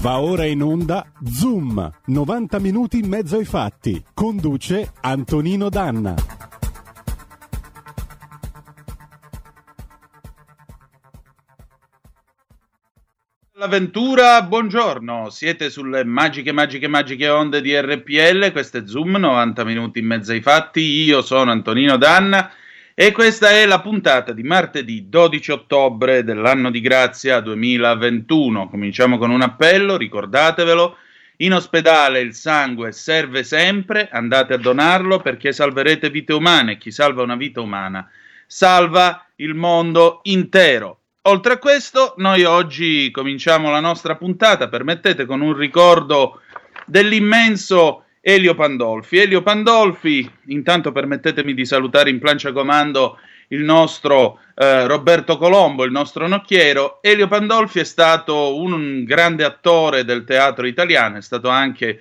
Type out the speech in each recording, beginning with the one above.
Va ora in onda Zoom, 90 minuti in mezzo ai fatti. Conduce Antonino Danna. L'avventura, buongiorno, siete sulle magiche, magiche, magiche onde di RPL, questo è Zoom, 90 minuti in mezzo ai fatti, io sono Antonino Danna e questa è la puntata di martedì 12 ottobre dell'anno di grazia 2021. Cominciamo con un appello, ricordatevelo. In ospedale il sangue serve sempre, andate a donarlo perché salverete vite umane. Chi salva una vita umana salva il mondo intero. Oltre a questo, noi oggi cominciamo la nostra puntata, permettete, con un ricordo dell'immenso Elio Pandolfi. Elio Pandolfi, intanto permettetemi di salutare in plancia comando il nostro eh, Roberto Colombo, il nostro nocchiero. Elio Pandolfi è stato un grande attore del teatro italiano, è stato anche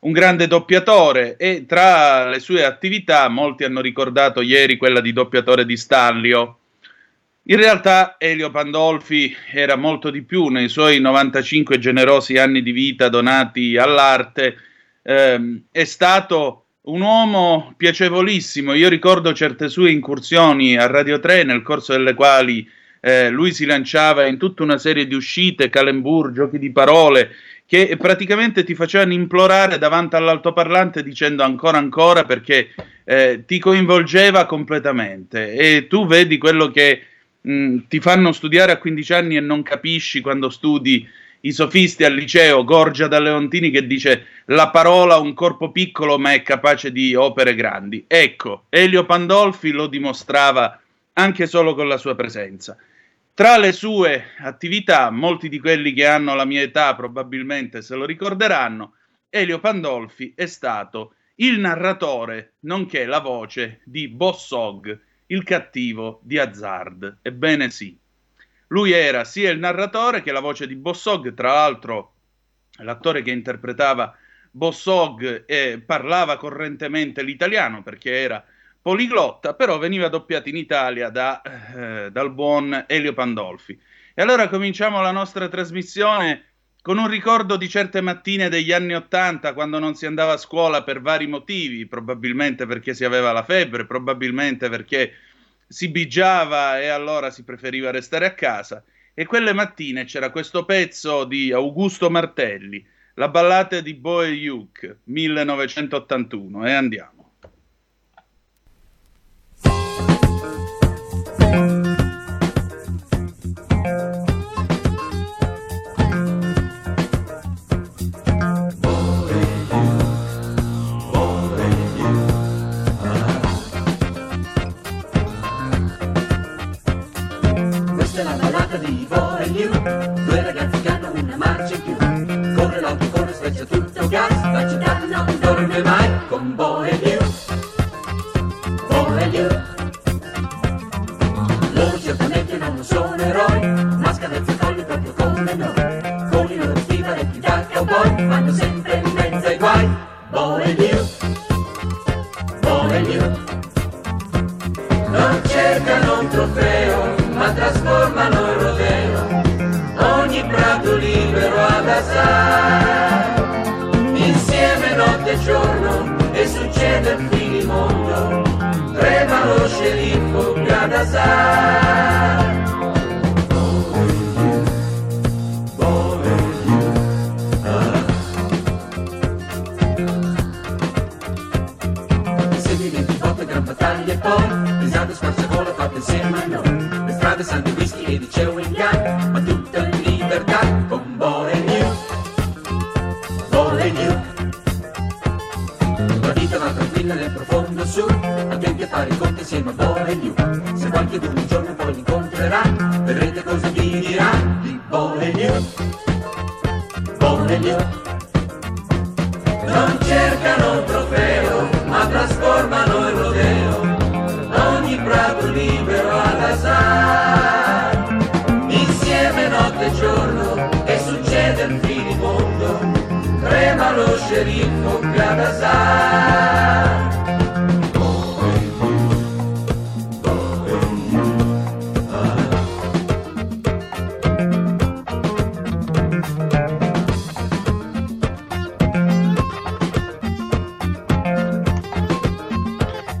un grande doppiatore e tra le sue attività molti hanno ricordato ieri quella di doppiatore di Stanlio. In realtà Elio Pandolfi era molto di più nei suoi 95 generosi anni di vita donati all'arte eh, è stato un uomo piacevolissimo. Io ricordo certe sue incursioni a Radio 3 nel corso delle quali eh, lui si lanciava in tutta una serie di uscite, calembur, giochi di parole che praticamente ti facevano implorare davanti all'altoparlante dicendo ancora ancora perché eh, ti coinvolgeva completamente e tu vedi quello che mh, ti fanno studiare a 15 anni e non capisci quando studi i sofisti al liceo, Gorgia da Leontini che dice la parola un corpo piccolo ma è capace di opere grandi. Ecco, Elio Pandolfi lo dimostrava anche solo con la sua presenza. Tra le sue attività, molti di quelli che hanno la mia età probabilmente se lo ricorderanno, Elio Pandolfi è stato il narratore, nonché la voce di Bossog, il cattivo di Hazard. Ebbene sì. Lui era sia il narratore che la voce di Bossog, tra l'altro l'attore che interpretava Bossog eh, parlava correntemente l'italiano perché era poliglotta, però veniva doppiato in Italia da, eh, dal buon Elio Pandolfi. E allora cominciamo la nostra trasmissione con un ricordo di certe mattine degli anni Ottanta, quando non si andava a scuola per vari motivi, probabilmente perché si aveva la febbre, probabilmente perché si bigiava e allora si preferiva restare a casa. E quelle mattine c'era questo pezzo di Augusto Martelli, la ballata di Boe Yuk, 1981, e andiamo. c'è la ballata di For and You Due ragazzi che hanno una marcia in più. Corre l'auto, corre, sfreccia tutto gas. Faccio città non dorme mai con Boy and You For and You al giorno e succede il finimondo. Tremano sceriffo Gadasar. Ah. battaglie poi, risate squarciagola fatte insieme a noi, le strade santi whisky e di in gum. che tu un giorno poi li vedrete cosa vi dirà di Bonelieu, Bonelieu. Non cercano il trofeo, ma trasformano il rodeo, ogni prato libero ad azar. Insieme notte e giorno, e succede il finimondo, trema lo sceriffo che ad Gadasar.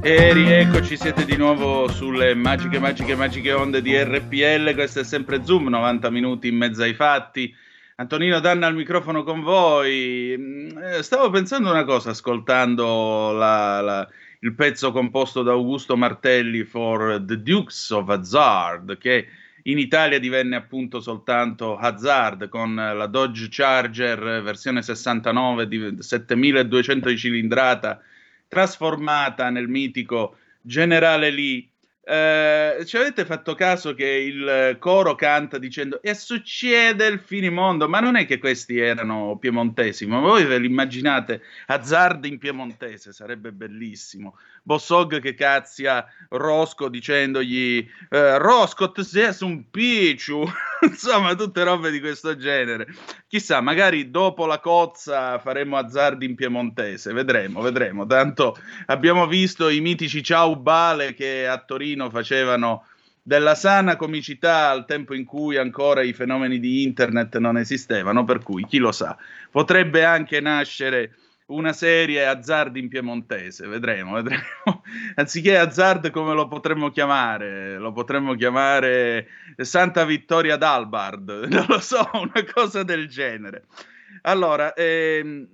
E rieccoci, siete di nuovo sulle magiche, magiche, magiche onde di RPL. Questo è sempre Zoom, 90 minuti in mezzo ai fatti. Antonino Danna al microfono con voi. Mm, eh, stavo pensando una cosa ascoltando la, la, il pezzo composto da Augusto Martelli for The Dukes of Hazard, che in Italia divenne appunto soltanto Hazard con la Dodge Charger versione 69 di 7200 di cilindrata trasformata nel mitico generale Lee. Eh, ci avete fatto caso che il coro canta dicendo e succede il finimondo, ma non è che questi erano piemontesi, ma voi ve li immaginate Hazard in piemontese, sarebbe bellissimo. Bossog che cazzia Rosco dicendogli eh, Rosco te sei un picciu insomma tutte robe di questo genere. Chissà magari dopo la cozza faremo azzardi in piemontese. Vedremo vedremo. Tanto abbiamo visto i mitici ciao bale che a Torino facevano della sana comicità al tempo in cui ancora i fenomeni di internet non esistevano per cui chi lo sa potrebbe anche nascere una serie azzard in piemontese, vedremo, vedremo. Anziché azzard come lo potremmo chiamare? Lo potremmo chiamare Santa Vittoria d'Albard, non lo so, una cosa del genere. Allora, ehm,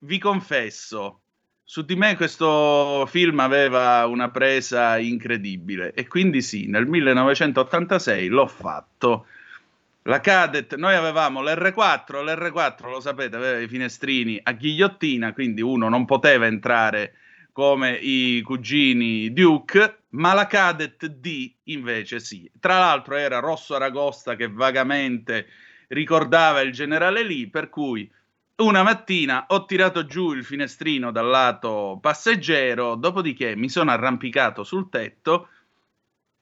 vi confesso, su di me questo film aveva una presa incredibile e quindi sì, nel 1986 l'ho fatto la Cadet, noi avevamo l'R4, l'R4 lo sapete, aveva i finestrini a ghigliottina, quindi uno non poteva entrare come i cugini Duke, ma la Cadet D invece sì. Tra l'altro era Rosso Aragosta che vagamente ricordava il generale lì, per cui una mattina ho tirato giù il finestrino dal lato passeggero, dopodiché mi sono arrampicato sul tetto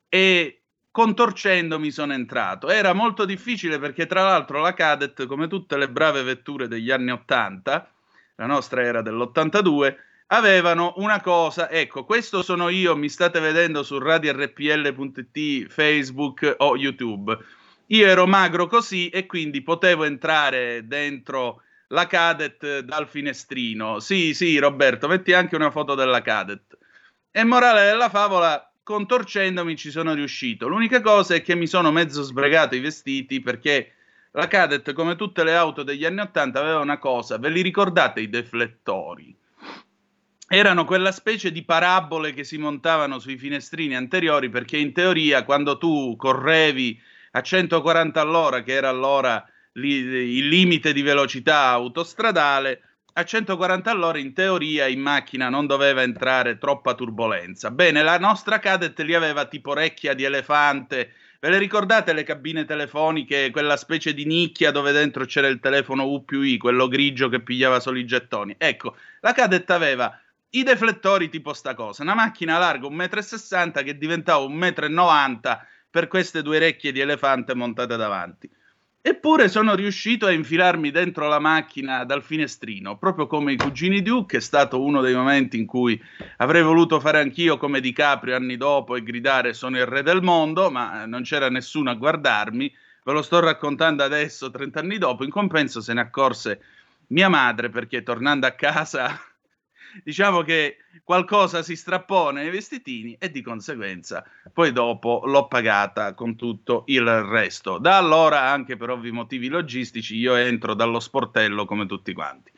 e contorcendomi sono entrato. Era molto difficile perché tra l'altro la Cadet, come tutte le brave vetture degli anni 80, la nostra era dell'82, avevano una cosa, ecco, questo sono io, mi state vedendo su radiorpl.it, Facebook o YouTube. Io ero magro così e quindi potevo entrare dentro la Cadet dal finestrino. Sì, sì, Roberto, metti anche una foto della Cadet. E morale della favola, contorcendomi ci sono riuscito. L'unica cosa è che mi sono mezzo sbregato i vestiti perché la Cadet, come tutte le auto degli anni 80, aveva una cosa, ve li ricordate i deflettori? Erano quella specie di parabole che si montavano sui finestrini anteriori perché in teoria quando tu correvi a 140 all'ora, che era allora il limite di velocità autostradale, a 140 all'ora in teoria in macchina non doveva entrare troppa turbolenza. Bene, la nostra Cadet li aveva tipo orecchia di elefante. Ve le ricordate le cabine telefoniche, quella specie di nicchia dove dentro c'era il telefono U più I, quello grigio che pigliava solo i gettoni? Ecco, la Cadet aveva i deflettori tipo sta cosa, una macchina larga 1,60 m che diventava 1,90 m per queste due orecchie di elefante montate davanti. Eppure sono riuscito a infilarmi dentro la macchina dal finestrino, proprio come i cugini Duke, è stato uno dei momenti in cui avrei voluto fare anch'io come DiCaprio anni dopo e gridare sono il re del mondo, ma non c'era nessuno a guardarmi, ve lo sto raccontando adesso, 30 anni dopo, in compenso se ne accorse mia madre perché tornando a casa diciamo che qualcosa si strappò nei vestitini e di conseguenza poi dopo l'ho pagata con tutto il resto. Da allora, anche per ovvi motivi logistici, io entro dallo sportello come tutti quanti.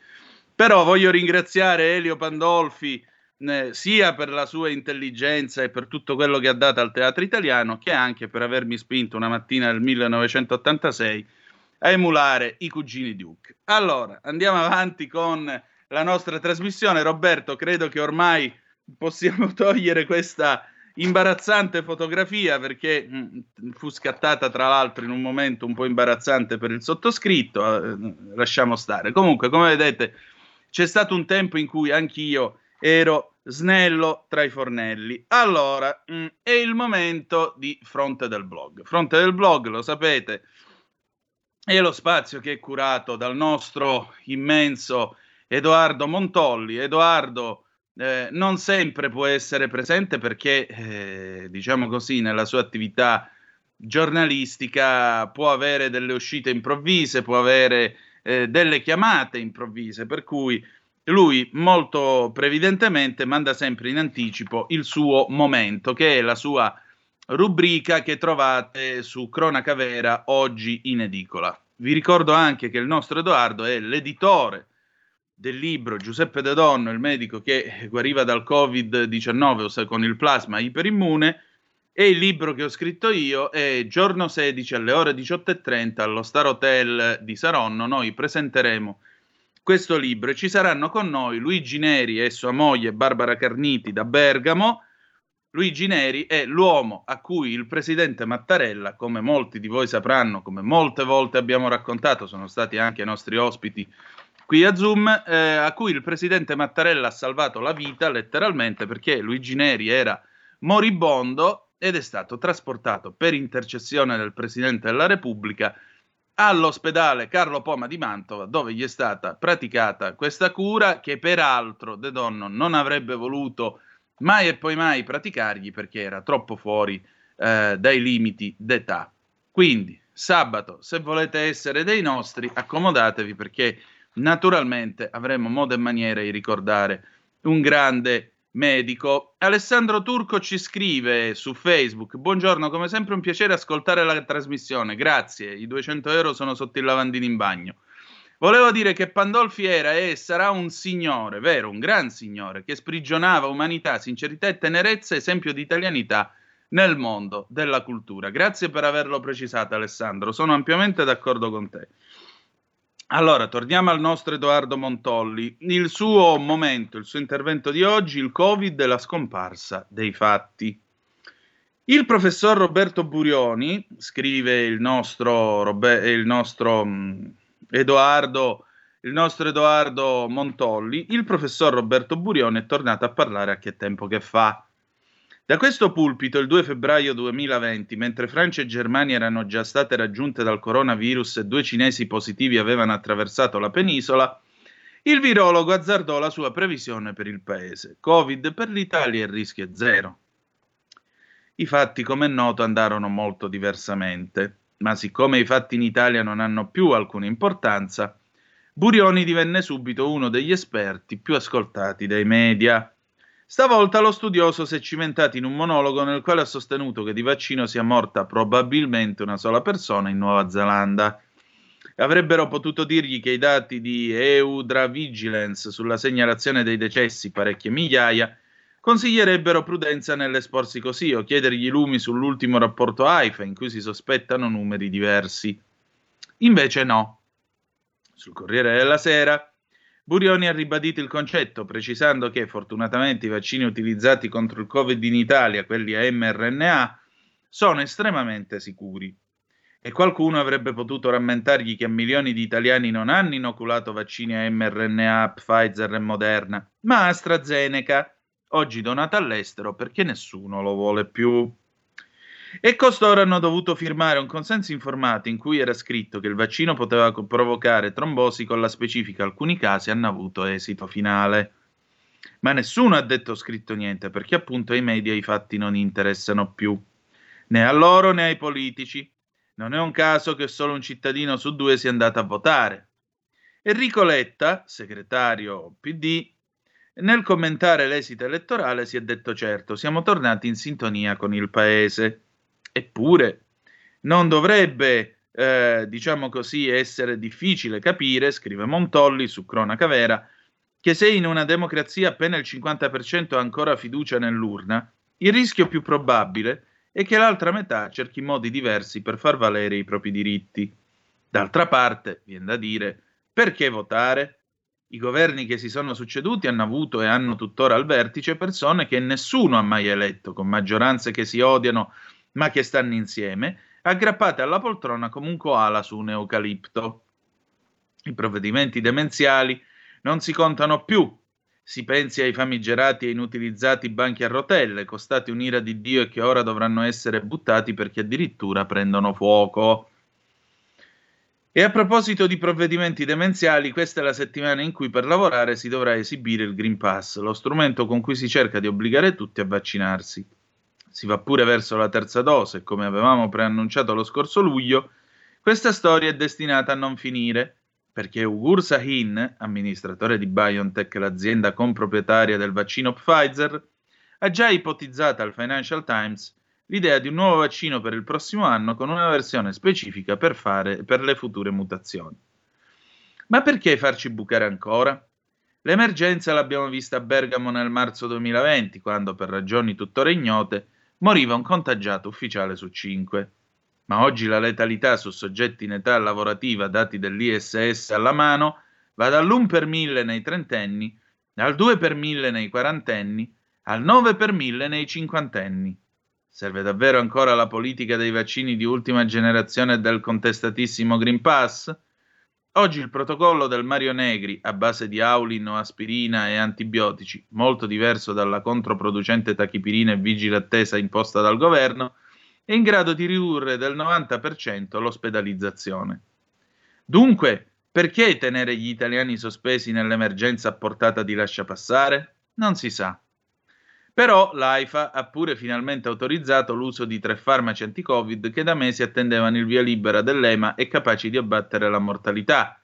Però voglio ringraziare Elio Pandolfi eh, sia per la sua intelligenza e per tutto quello che ha dato al teatro italiano, che anche per avermi spinto una mattina del 1986 a emulare i cugini Duke. Allora, andiamo avanti con la nostra trasmissione. Roberto, credo che ormai possiamo togliere questa imbarazzante fotografia perché mh, mm, fu scattata tra l'altro in un momento un po' imbarazzante per il sottoscritto, eh, lasciamo stare. Comunque, come vedete, c'è stato un tempo in cui anch'io ero snello tra i fornelli. Allora, mh, mm, è il momento di Fronte del Blog. Fronte del Blog, lo sapete, è lo spazio che è curato dal nostro immenso Edoardo Montolli. Edoardo eh, non sempre può essere presente perché, eh, diciamo così, nella sua attività giornalistica può avere delle uscite improvvise, può avere eh, delle chiamate improvvise, per cui lui molto previdentemente manda sempre in anticipo il suo momento, che è la sua rubrica che trovate su Cronaca Vera oggi in edicola. Vi ricordo anche che il nostro Edoardo è l'editore del libro Giuseppe De Donno, il medico che guariva dal Covid-19 ossia con il plasma iperimmune, e il libro che ho scritto io è giorno 16 alle ore 18.30 allo Star Hotel di Saronno. Noi presenteremo questo libro e ci saranno con noi Luigi Neri e sua moglie Barbara Carniti da Bergamo. Luigi Neri è l'uomo a cui il presidente Mattarella, come molti di voi sapranno, come molte volte abbiamo raccontato, sono stati anche i nostri ospiti qui a Zoom, eh, a cui il presidente Mattarella ha salvato la vita letteralmente perché Luigi Neri era moribondo ed è stato trasportato per intercessione del Presidente della Repubblica all'ospedale Carlo Poma di Mantova, dove gli è stata praticata questa cura che peraltro De Donno non avrebbe voluto mai e poi mai praticargli perché era troppo fuori eh, dai limiti d'età. Quindi, sabato, se volete essere dei nostri, accomodatevi perché naturalmente avremo modo e maniera di ricordare un grande medico. Alessandro Turco ci scrive su Facebook: Buongiorno, come sempre un piacere ascoltare la trasmissione. Grazie, i 200 euro sono sotto il lavandino in bagno. Volevo dire che Pandolfi era e sarà un signore, vero, un gran signore, che sprigionava umanità, sincerità e tenerezza, esempio di italianità nel mondo della cultura. Grazie per averlo precisato, Alessandro. Sono ampiamente d'accordo con te. Allora, torniamo al nostro Edoardo Montolli. Il suo momento, il suo intervento di oggi, il Covid e la scomparsa dei fatti. Il professor Roberto Burioni, scrive il nostro, Robe- il nostro mm, Edoardo, il nostro Edoardo Montolli, il professor Roberto Burioni è tornato a parlare a che tempo che fa. Da questo pulpito, il 2 febbraio 2020, mentre Francia e Germania erano già state raggiunte dal coronavirus e due cinesi positivi avevano attraversato la penisola, il virologo azzardò la sua previsione per il paese. Covid per l'Italia il rischio è zero. I fatti, come è noto, andarono molto diversamente, ma siccome i fatti in Italia non hanno più alcuna importanza, Burioni divenne subito uno degli esperti più ascoltati dai media. Stavolta lo studioso si è cimentato in un monologo nel quale ha sostenuto che di vaccino sia morta probabilmente una sola persona in Nuova Zelanda. Avrebbero potuto dirgli che i dati di Eudra Vigilance sulla segnalazione dei decessi, parecchie migliaia, consiglierebbero prudenza nell'esporsi così o chiedergli lumi sull'ultimo rapporto AIFA in cui si sospettano numeri diversi. Invece no. Sul Corriere della Sera Burioni ha ribadito il concetto, precisando che fortunatamente i vaccini utilizzati contro il Covid in Italia, quelli a mRNA, sono estremamente sicuri. E qualcuno avrebbe potuto rammentargli che milioni di italiani non hanno inoculato vaccini a mRNA, Pfizer e Moderna, ma AstraZeneca, oggi donato all'estero perché nessuno lo vuole più. E costoro hanno dovuto firmare un consenso informato in cui era scritto che il vaccino poteva provocare trombosi con la specifica alcuni casi hanno avuto esito finale. Ma nessuno ha detto o scritto niente perché appunto ai media i fatti non interessano più, né a loro né ai politici. Non è un caso che solo un cittadino su due sia andato a votare. Enrico Letta, segretario PD, nel commentare l'esito elettorale si è detto certo, siamo tornati in sintonia con il paese. Eppure non dovrebbe, eh, diciamo così, essere difficile capire, scrive Montolli su Cronaca Vera, che se in una democrazia appena il 50% ha ancora fiducia nell'urna, il rischio più probabile è che l'altra metà cerchi modi diversi per far valere i propri diritti. D'altra parte, viene da dire, perché votare? I governi che si sono succeduti hanno avuto e hanno tuttora al vertice persone che nessuno ha mai eletto, con maggioranze che si odiano ma che stanno insieme, aggrappate alla poltrona come un koala su un eucalipto. I provvedimenti demenziali non si contano più. Si pensi ai famigerati e inutilizzati banchi a rotelle, costati un'ira di Dio e che ora dovranno essere buttati perché addirittura prendono fuoco. E a proposito di provvedimenti demenziali, questa è la settimana in cui per lavorare si dovrà esibire il Green Pass, lo strumento con cui si cerca di obbligare tutti a vaccinarsi si va pure verso la terza dose, come avevamo preannunciato lo scorso luglio, questa storia è destinata a non finire. perché Ugur Sahin, amministratore di BioNTech, l'azienda comproprietaria del vaccino Pfizer, ha già ipotizzato al Financial Times l'idea di un nuovo vaccino per il prossimo anno con una versione specifica per, fare, per le future mutazioni. Ma perché farci bucare ancora? L'emergenza l'abbiamo vista a Bergamo nel marzo 2020, quando, per ragioni tuttora ignote, moriva un contagiato ufficiale su cinque ma oggi la letalità su soggetti in età lavorativa dati dall'ISS alla mano va dall'1 per 1000 nei trentenni, al 2 per 1000 nei quarantenni, al 9 per 1000 nei cinquantenni. Serve davvero ancora la politica dei vaccini di ultima generazione del contestatissimo Green Pass? Oggi il protocollo del Mario Negri, a base di aulin o aspirina e antibiotici, molto diverso dalla controproducente tachipirina e vigile attesa imposta dal governo, è in grado di ridurre del 90% l'ospedalizzazione. Dunque, perché tenere gli italiani sospesi nell'emergenza a portata di lascia passare? Non si sa. Però l'AIFA ha pure finalmente autorizzato l'uso di tre farmaci anti-Covid che da mesi attendevano il via libera dell'EMA e capaci di abbattere la mortalità,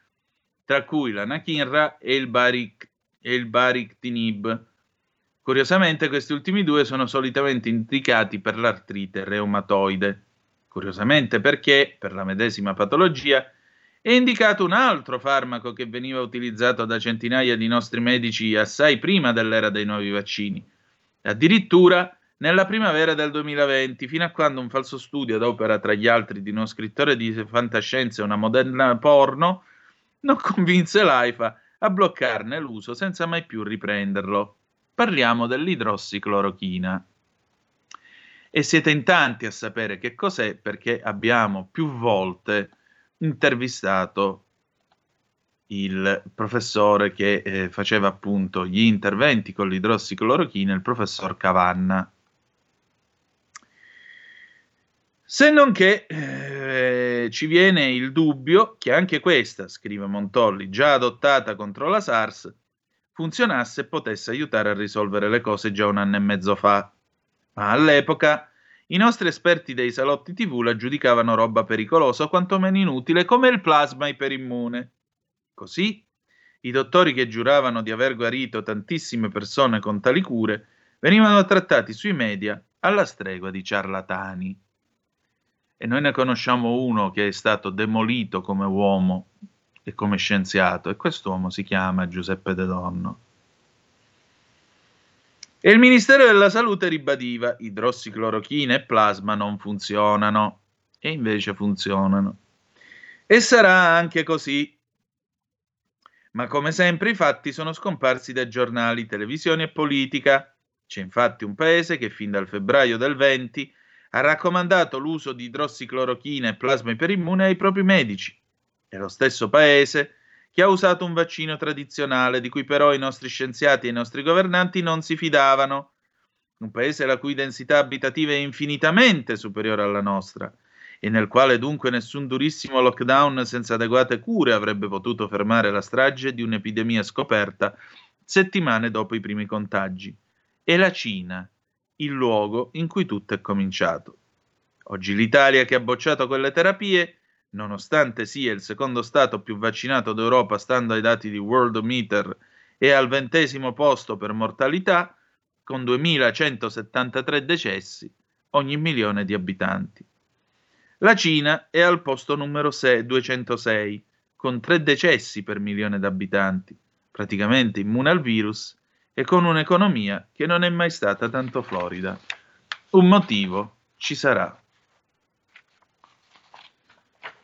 tra cui l'Anakinra e il, Baric- e il Barictinib, Curiosamente questi ultimi due sono solitamente indicati per l'artrite reumatoide. Curiosamente perché, per la medesima patologia, è indicato un altro farmaco che veniva utilizzato da centinaia di nostri medici assai prima dell'era dei nuovi vaccini. Addirittura nella primavera del 2020, fino a quando un falso studio ad opera tra gli altri di uno scrittore di fantascienza e una moderna porno non convinse l'AIFA a bloccarne l'uso senza mai più riprenderlo parliamo dell'idrossiclorochina. E siete in tanti a sapere che cos'è perché abbiamo più volte intervistato il professore che eh, faceva appunto gli interventi con l'idrossiclorochina, il professor Cavanna. Se non che eh, ci viene il dubbio che anche questa, scrive Montolli, già adottata contro la SARS, funzionasse e potesse aiutare a risolvere le cose già un anno e mezzo fa. Ma all'epoca i nostri esperti dei salotti TV la giudicavano roba pericolosa o quantomeno inutile come il plasma iperimmune. Così i dottori che giuravano di aver guarito tantissime persone con tali cure venivano trattati sui media alla stregua di ciarlatani. E noi ne conosciamo uno che è stato demolito come uomo e come scienziato, e quest'uomo si chiama Giuseppe De Donno. E il Ministero della Salute ribadiva: idrossiclorochina e plasma non funzionano, e invece funzionano. E sarà anche così. Ma come sempre i fatti sono scomparsi dai giornali, televisione e politica. C'è infatti un paese che fin dal febbraio del 20 ha raccomandato l'uso di idrossiclorochina e plasma iperimmune ai propri medici. È lo stesso paese che ha usato un vaccino tradizionale di cui però i nostri scienziati e i nostri governanti non si fidavano. Un paese la cui densità abitativa è infinitamente superiore alla nostra e nel quale dunque nessun durissimo lockdown senza adeguate cure avrebbe potuto fermare la strage di un'epidemia scoperta settimane dopo i primi contagi. È la Cina, il luogo in cui tutto è cominciato. Oggi l'Italia che ha bocciato quelle terapie nonostante sia il secondo Stato più vaccinato d'Europa stando ai dati di Worldometer e al ventesimo posto per mortalità, con 2173 decessi ogni milione di abitanti. La Cina è al posto numero 6, 206, con 3 decessi per milione di abitanti, praticamente immune al virus e con un'economia che non è mai stata tanto florida. Un motivo ci sarà.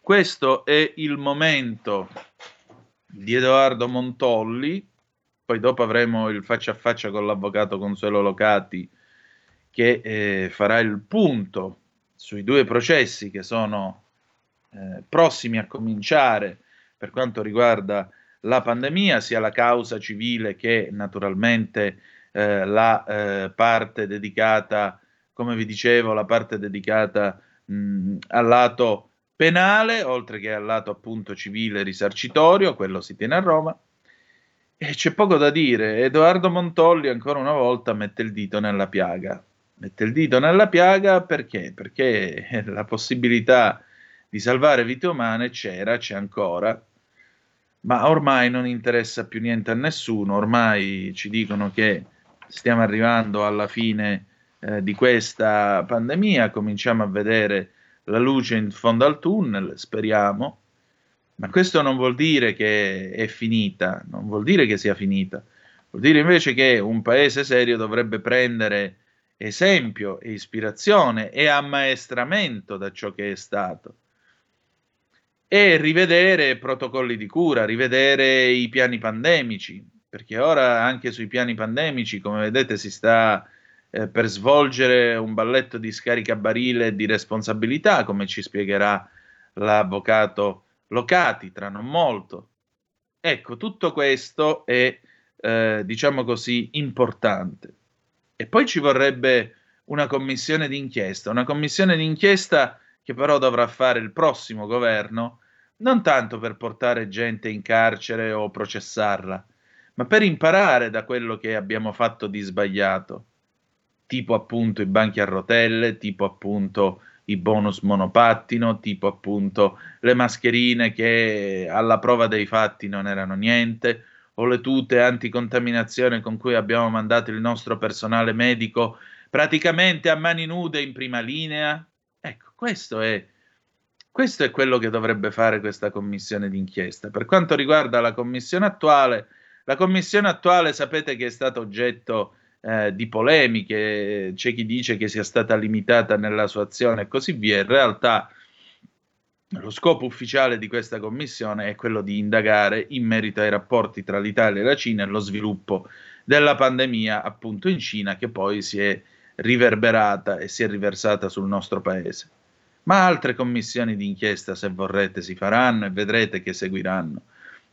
Questo è il momento di Edoardo Montolli, poi dopo avremo il faccia a faccia con l'avvocato Consuelo Locati che eh, farà il punto sui due processi che sono eh, prossimi a cominciare per quanto riguarda la pandemia, sia la causa civile che naturalmente eh, la eh, parte dedicata, come vi dicevo, la parte dedicata mh, al lato penale, oltre che al lato appunto civile risarcitorio, quello si tiene a Roma. E c'è poco da dire, Edoardo Montolli ancora una volta mette il dito nella piaga. Mette il dito nella piaga perché? Perché la possibilità di salvare vite umane c'era, c'è ancora. ma ormai non interessa più niente a nessuno, ormai ci dicono che stiamo arrivando alla fine eh, di questa pandemia, cominciamo a vedere la luce in fondo al tunnel, speriamo, ma questo non vuol dire che è finita, non vuol dire che sia finita, vuol dire invece che un paese serio dovrebbe prendere esempio e ispirazione e ammaestramento da ciò che è stato e rivedere protocolli di cura, rivedere i piani pandemici, perché ora anche sui piani pandemici, come vedete, si sta eh, per svolgere un balletto di scaricabarile di responsabilità, come ci spiegherà l'avvocato Locati tra non molto. Ecco, tutto questo è, eh, diciamo così, importante. E poi ci vorrebbe una commissione d'inchiesta, una commissione d'inchiesta che però dovrà fare il prossimo governo, non tanto per portare gente in carcere o processarla, ma per imparare da quello che abbiamo fatto di sbagliato, tipo appunto i banchi a rotelle, tipo appunto i bonus monopattino, tipo appunto le mascherine che alla prova dei fatti non erano niente, o le tute anticontaminazione con cui abbiamo mandato il nostro personale medico praticamente a mani nude in prima linea. Ecco, questo è, questo è quello che dovrebbe fare questa commissione d'inchiesta. Per quanto riguarda la commissione attuale, la commissione attuale sapete che è stata oggetto eh, di polemiche, c'è chi dice che sia stata limitata nella sua azione e così via. In realtà lo scopo ufficiale di questa commissione è quello di indagare in merito ai rapporti tra l'Italia e la Cina e lo sviluppo della pandemia appunto in Cina che poi si è riverberata e si è riversata sul nostro paese. Ma altre commissioni d'inchiesta, se vorrete, si faranno e vedrete che seguiranno,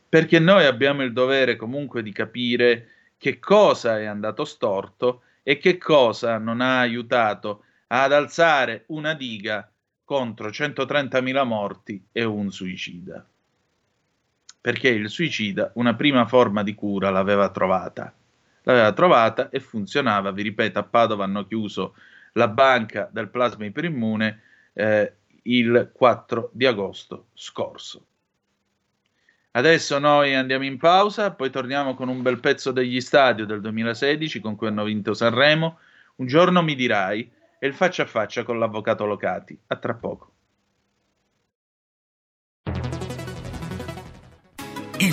perché noi abbiamo il dovere comunque di capire che cosa è andato storto e che cosa non ha aiutato ad alzare una diga contro 130.000 morti e un suicida. Perché il suicida una prima forma di cura l'aveva trovata. L'aveva trovata e funzionava. Vi ripeto, a Padova hanno chiuso la banca del plasma iperimmune eh, il 4 di agosto scorso. Adesso noi andiamo in pausa, poi torniamo con un bel pezzo degli stadio del 2016 con cui hanno vinto Sanremo. Un giorno mi dirai e il faccia a faccia con l'avvocato Locati. A tra poco.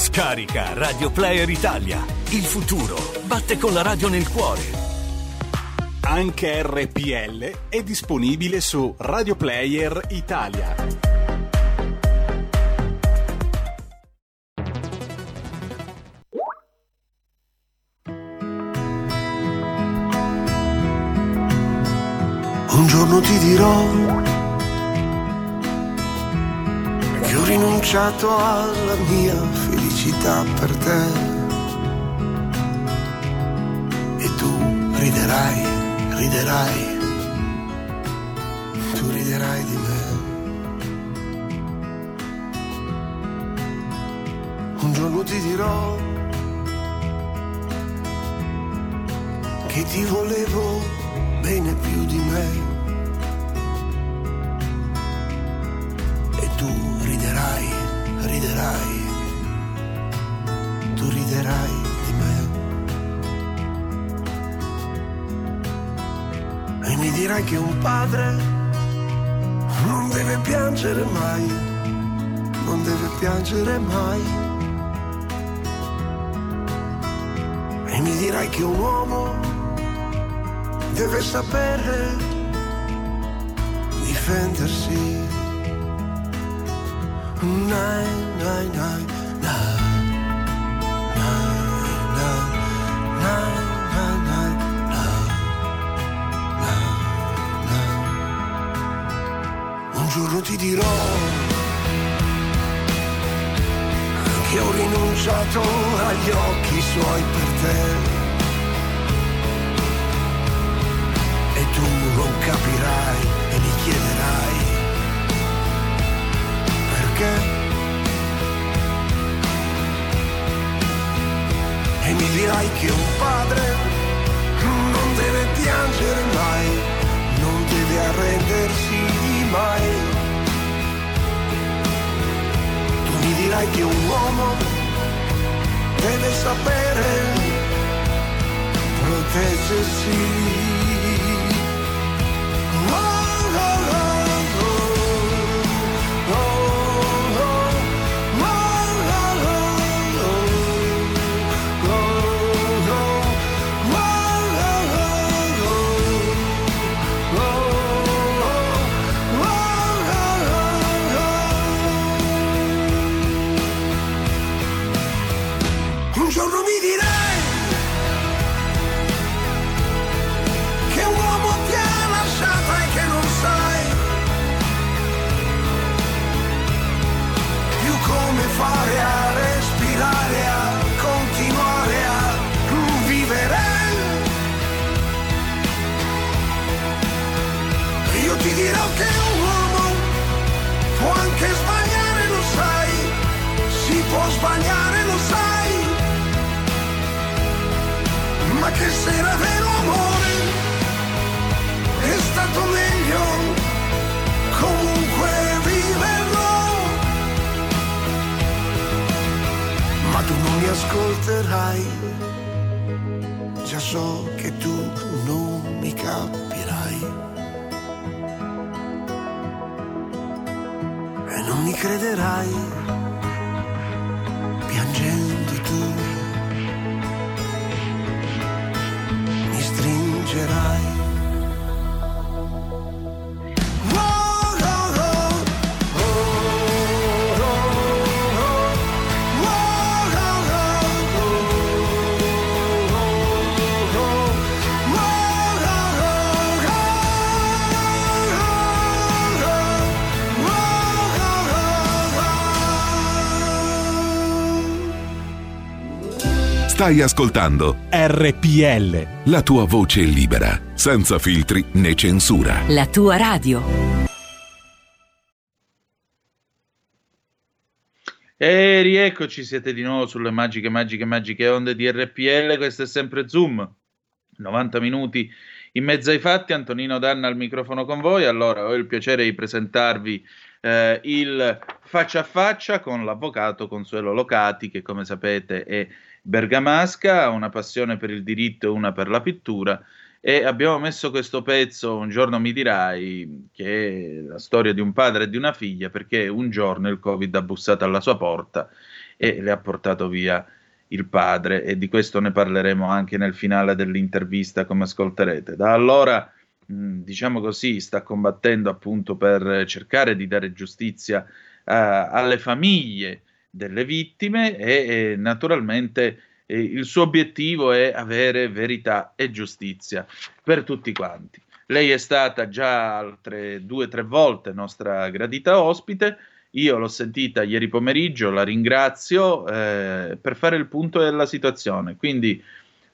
Scarica Radio Player Italia. Il futuro batte con la radio nel cuore. Anche RPL è disponibile su Radio Player Italia. Un giorno ti dirò che ho rinunciato alla mia felicità per te. E tu riderai, riderai, tu riderai di me. Un giorno ti dirò che ti volevo bene più di me. E tu riderai, riderai, tu riderai di me. E mi dirai che un padre non deve piangere mai, non deve piangere mai. E mi dirai che un uomo deve sapere difendersi. Nine, nine, nine, nine, dirò che ho rinunciato agli occhi suoi per te non capirai e mi chiederai perché. E mi dirai che un padre non deve piangere mai, non deve arrendersi mai. Dirai che un uomo deve sapere proteggersi. Ascolterai. Già so che tu non mi capirai. E non mi crederai Stai ascoltando RPL. La tua voce libera, senza filtri né censura. La tua radio. E rieccoci, siete di nuovo sulle magiche, magiche, magiche onde di RPL. Questo è sempre Zoom. 90 minuti in mezzo ai fatti. Antonino Danna al microfono con voi. Allora, ho il piacere di presentarvi eh, il faccia a faccia con l'avvocato Consuelo Locati, che come sapete è bergamasca, una passione per il diritto e una per la pittura e abbiamo messo questo pezzo, un giorno mi dirai, che è la storia di un padre e di una figlia, perché un giorno il Covid ha bussato alla sua porta e le ha portato via il padre e di questo ne parleremo anche nel finale dell'intervista, come ascolterete. Da allora, diciamo così, sta combattendo appunto per cercare di dare giustizia uh, alle famiglie delle vittime e, e naturalmente eh, il suo obiettivo è avere verità e giustizia per tutti quanti. Lei è stata già altre due o tre volte nostra gradita ospite. Io l'ho sentita ieri pomeriggio, la ringrazio eh, per fare il punto della situazione. Quindi,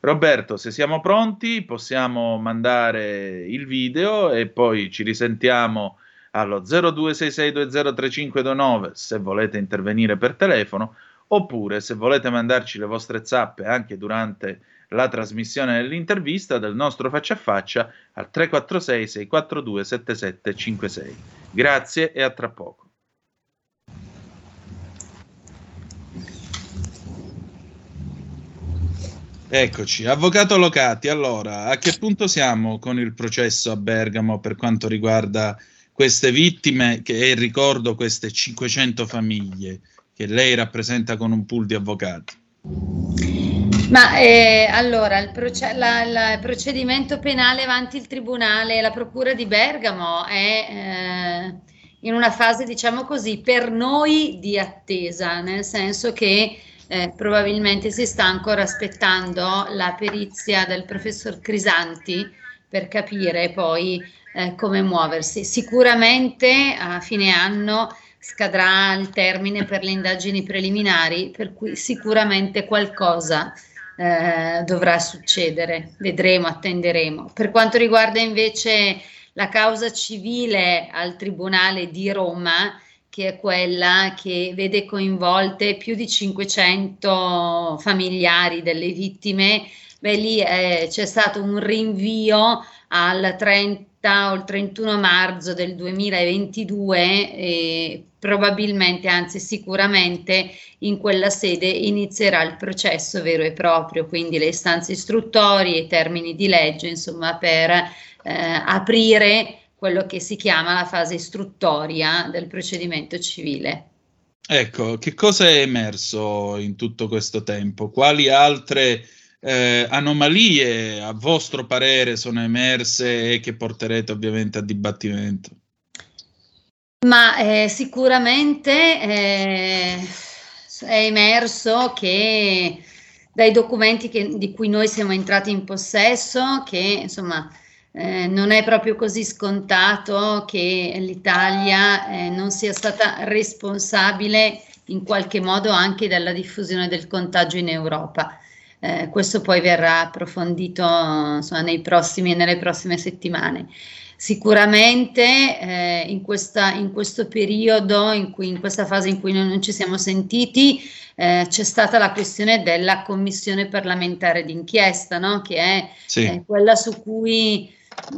Roberto, se siamo pronti, possiamo mandare il video e poi ci risentiamo allo 0266203529 se volete intervenire per telefono oppure se volete mandarci le vostre zappe anche durante la trasmissione dell'intervista del nostro faccia a faccia al 346 642 7756. Grazie e a tra poco. Eccoci, avvocato Locati, allora a che punto siamo con il processo a Bergamo per quanto riguarda queste vittime che, e ricordo queste 500 famiglie che lei rappresenta con un pool di avvocati? Ma eh, allora il, proce- la, la, il, procedimento penale avanti il tribunale, la procura di Bergamo è eh, in una fase, diciamo così, per noi di attesa, nel senso che eh, probabilmente si sta ancora aspettando la perizia del professor Crisanti per capire poi eh, come muoversi. Sicuramente a fine anno scadrà il termine per le indagini preliminari, per cui sicuramente qualcosa eh, dovrà succedere. Vedremo, attenderemo. Per quanto riguarda invece la causa civile al Tribunale di Roma, che è quella che vede coinvolte più di 500 familiari delle vittime, beh, lì eh, c'è stato un rinvio al 30 o il 31 marzo del 2022 e probabilmente, anzi sicuramente in quella sede inizierà il processo vero e proprio, quindi le istanze istruttorie, i termini di legge, insomma, per eh, aprire quello che si chiama la fase istruttoria del procedimento civile. Ecco, che cosa è emerso in tutto questo tempo? Quali altre eh, anomalie a vostro parere sono emerse e che porterete ovviamente a dibattimento? Ma eh, sicuramente eh, è emerso che dai documenti che, di cui noi siamo entrati in possesso, che insomma eh, non è proprio così scontato che l'Italia eh, non sia stata responsabile in qualche modo anche della diffusione del contagio in Europa. Eh, questo poi verrà approfondito insomma, nei prossimi, nelle prossime settimane. Sicuramente eh, in, questa, in, questo periodo, in, cui, in, questa fase in cui noi non ci siamo sentiti, eh, c'è stata la questione della commissione parlamentare d'inchiesta, no? che è sì. eh, quella su cui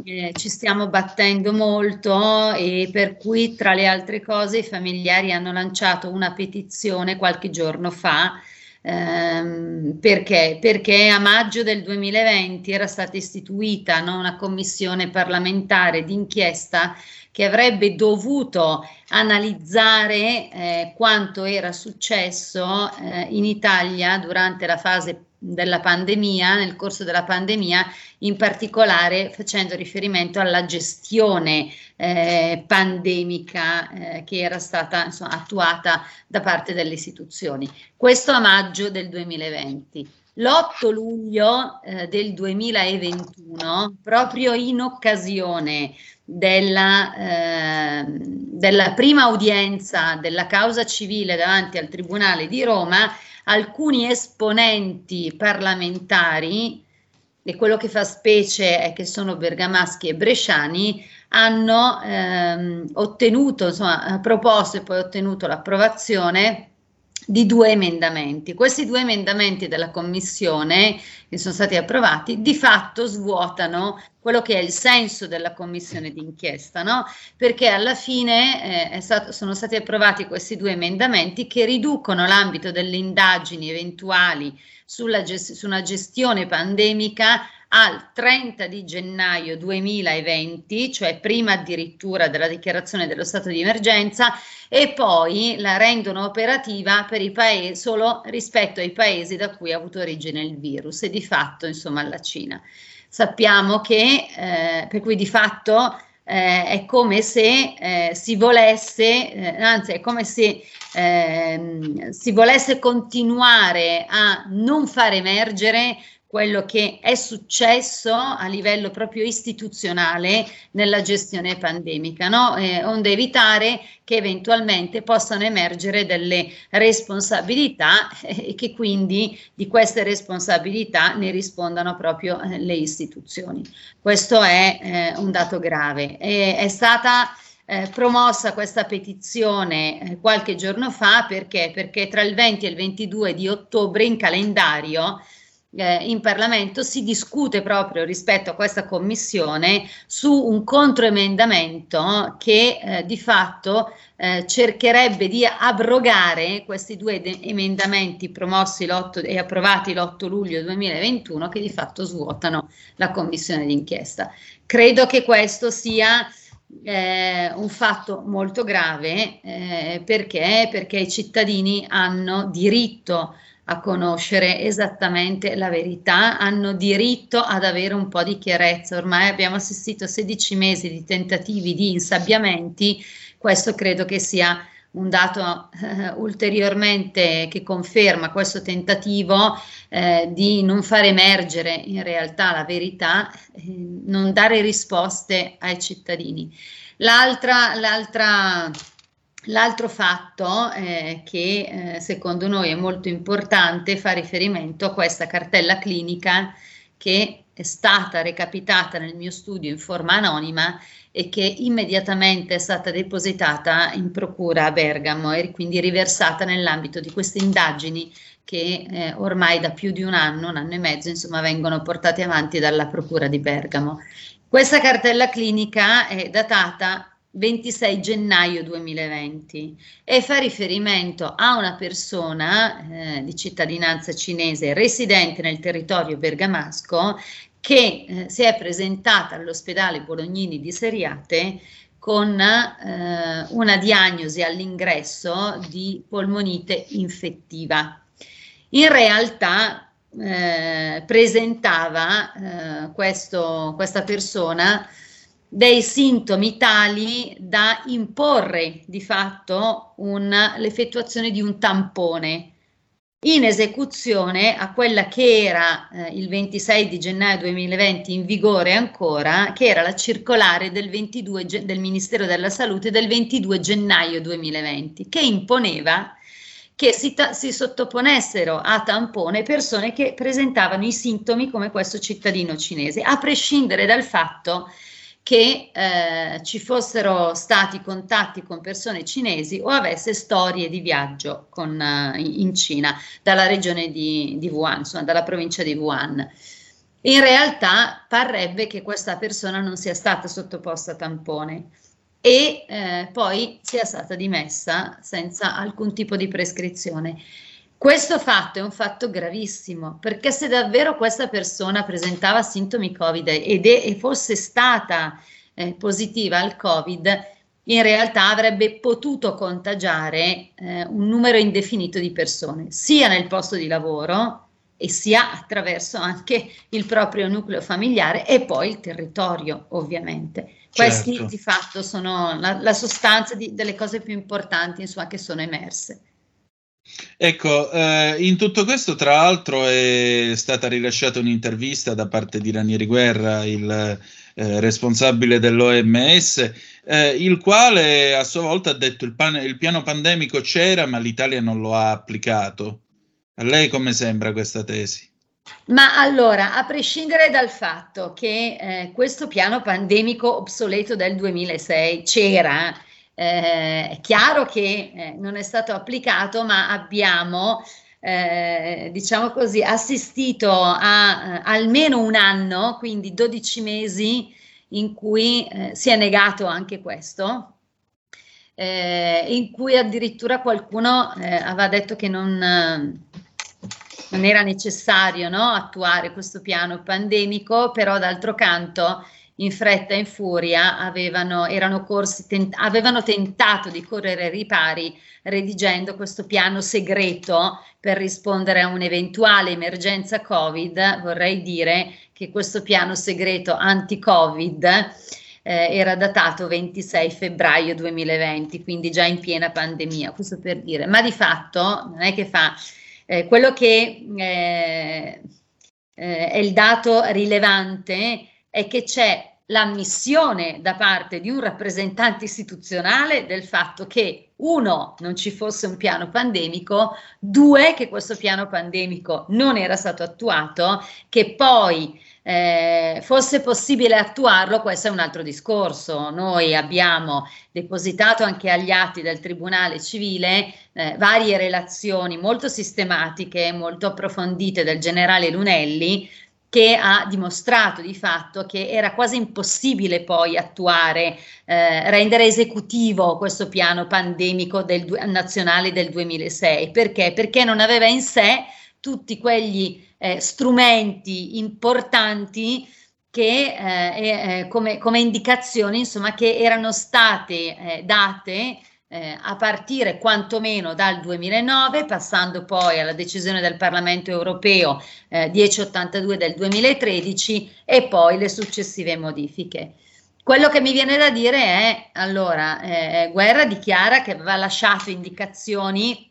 eh, ci stiamo battendo molto e per cui tra le altre cose i familiari hanno lanciato una petizione qualche giorno fa ehm, perché? Perché a maggio del 2020 era stata istituita no, una commissione parlamentare d'inchiesta che avrebbe dovuto analizzare eh, quanto era successo eh, in Italia durante la fase della pandemia, nel corso della pandemia, in particolare facendo riferimento alla gestione eh, pandemica eh, che era stata insomma, attuata da parte delle istituzioni. Questo a maggio del 2020. L'8 luglio eh, del 2021, proprio in occasione della, eh, della prima udienza della causa civile davanti al Tribunale di Roma, alcuni esponenti parlamentari, e quello che fa specie è che sono bergamaschi e bresciani, hanno ehm, ottenuto, insomma, proposto e poi ottenuto l'approvazione di due emendamenti. Questi due emendamenti della Commissione che sono stati approvati di fatto svuotano quello che è il senso della Commissione d'inchiesta, no? perché alla fine eh, stato, sono stati approvati questi due emendamenti che riducono l'ambito delle indagini eventuali sulla gest- su una gestione pandemica al 30 di gennaio 2020, cioè prima addirittura della dichiarazione dello stato di emergenza, e poi la rendono operativa per i paesi solo rispetto ai paesi da cui ha avuto origine il virus e di fatto insomma alla Cina. Sappiamo che eh, per cui di fatto eh, è come se eh, si volesse, eh, anzi è come se ehm, si volesse continuare a non far emergere quello che è successo a livello proprio istituzionale nella gestione pandemica, no? eh, onde evitare che eventualmente possano emergere delle responsabilità eh, e che quindi di queste responsabilità ne rispondano proprio eh, le istituzioni. Questo è eh, un dato grave. È stata eh, promossa questa petizione qualche giorno fa perché? perché tra il 20 e il 22 di ottobre in calendario eh, in Parlamento si discute proprio rispetto a questa commissione su un controemendamento che eh, di fatto eh, cercherebbe di abrogare questi due de- emendamenti promossi e approvati l'8 luglio 2021 che di fatto svuotano la commissione d'inchiesta. Credo che questo sia eh, un fatto molto grave eh, perché? perché i cittadini hanno diritto a conoscere esattamente la verità, hanno diritto ad avere un po' di chiarezza. Ormai abbiamo assistito a 16 mesi di tentativi di insabbiamenti, questo credo che sia un dato eh, ulteriormente che conferma questo tentativo eh, di non far emergere in realtà la verità, eh, non dare risposte ai cittadini. L'altra, l'altra L'altro fatto eh, che eh, secondo noi è molto importante fa riferimento a questa cartella clinica che è stata recapitata nel mio studio in forma anonima e che immediatamente è stata depositata in procura a Bergamo e quindi riversata nell'ambito di queste indagini che eh, ormai da più di un anno, un anno e mezzo, insomma, vengono portate avanti dalla procura di Bergamo. Questa cartella clinica è datata 26 gennaio 2020 e fa riferimento a una persona eh, di cittadinanza cinese residente nel territorio bergamasco che eh, si è presentata all'ospedale Bolognini di Seriate con eh, una diagnosi all'ingresso di polmonite infettiva. In realtà eh, presentava eh, questo, questa persona dei sintomi tali da imporre di fatto un, l'effettuazione di un tampone in esecuzione a quella che era eh, il 26 di gennaio 2020 in vigore ancora, che era la circolare del, 22, del Ministero della Salute del 22 gennaio 2020, che imponeva che si, ta- si, sottoponessero a tampone persone che presentavano i sintomi come questo cittadino cinese, a prescindere dal fatto che che eh, ci fossero stati contatti con persone cinesi o avesse storie di viaggio con, uh, in Cina dalla regione di, di Wuhan, insomma dalla provincia di Wuhan. In realtà parrebbe che questa persona non sia stata sottoposta a tampone e eh, poi sia stata dimessa senza alcun tipo di prescrizione. Questo fatto è un fatto gravissimo, perché se davvero questa persona presentava sintomi Covid ed è, e fosse stata eh, positiva al Covid, in realtà avrebbe potuto contagiare eh, un numero indefinito di persone, sia nel posto di lavoro e sia attraverso anche il proprio nucleo familiare e poi il territorio, ovviamente. Questi certo. di fatto sono la, la sostanza di, delle cose più importanti insomma, che sono emerse. Ecco, eh, in tutto questo, tra l'altro, è stata rilasciata un'intervista da parte di Ranieri Guerra, il eh, responsabile dell'OMS, eh, il quale a sua volta ha detto il, pan- il piano pandemico c'era, ma l'Italia non lo ha applicato. A lei come sembra questa tesi? Ma allora, a prescindere dal fatto che eh, questo piano pandemico obsoleto del 2006 c'era, eh, è chiaro che eh, non è stato applicato, ma abbiamo, eh, diciamo così, assistito a eh, almeno un anno, quindi 12 mesi, in cui eh, si è negato anche questo. Eh, in cui addirittura qualcuno aveva detto che non, non era necessario no, attuare questo piano pandemico, però d'altro canto in fretta e in furia avevano, corsi, tent- avevano tentato di correre ai ripari redigendo questo piano segreto per rispondere a un'eventuale emergenza Covid. Vorrei dire che questo piano segreto anti-Covid eh, era datato 26 febbraio 2020, quindi già in piena pandemia, questo per dire. Ma di fatto non è che fa eh, quello che eh, eh è il dato rilevante è che c'è l'ammissione da parte di un rappresentante istituzionale del fatto che uno non ci fosse un piano pandemico, due che questo piano pandemico non era stato attuato, che poi eh, fosse possibile attuarlo, questo è un altro discorso. Noi abbiamo depositato anche agli atti del Tribunale Civile eh, varie relazioni molto sistematiche, molto approfondite del generale Lunelli che ha dimostrato di fatto che era quasi impossibile poi attuare, eh, rendere esecutivo questo piano pandemico del, nazionale del 2006. Perché? Perché non aveva in sé tutti quegli eh, strumenti importanti che eh, eh come, come, indicazioni insomma che erano state eh, date eh, a partire quantomeno dal 2009, passando poi alla decisione del Parlamento europeo eh, 1082 del 2013 e poi le successive modifiche. Quello che mi viene da dire è, allora, eh, Guerra dichiara che aveva lasciato indicazioni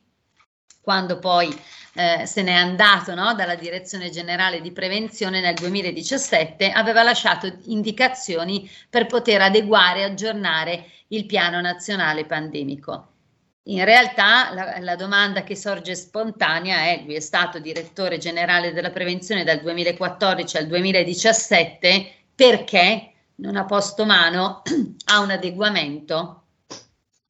quando poi eh, se n'è andato no, dalla Direzione Generale di Prevenzione nel 2017, aveva lasciato indicazioni per poter adeguare e aggiornare il piano nazionale pandemico. in realtà la, la, domanda che sorge spontanea è, lui è stato direttore generale della prevenzione dal 2014 al 2017, perché non ha posto mano a un adeguamento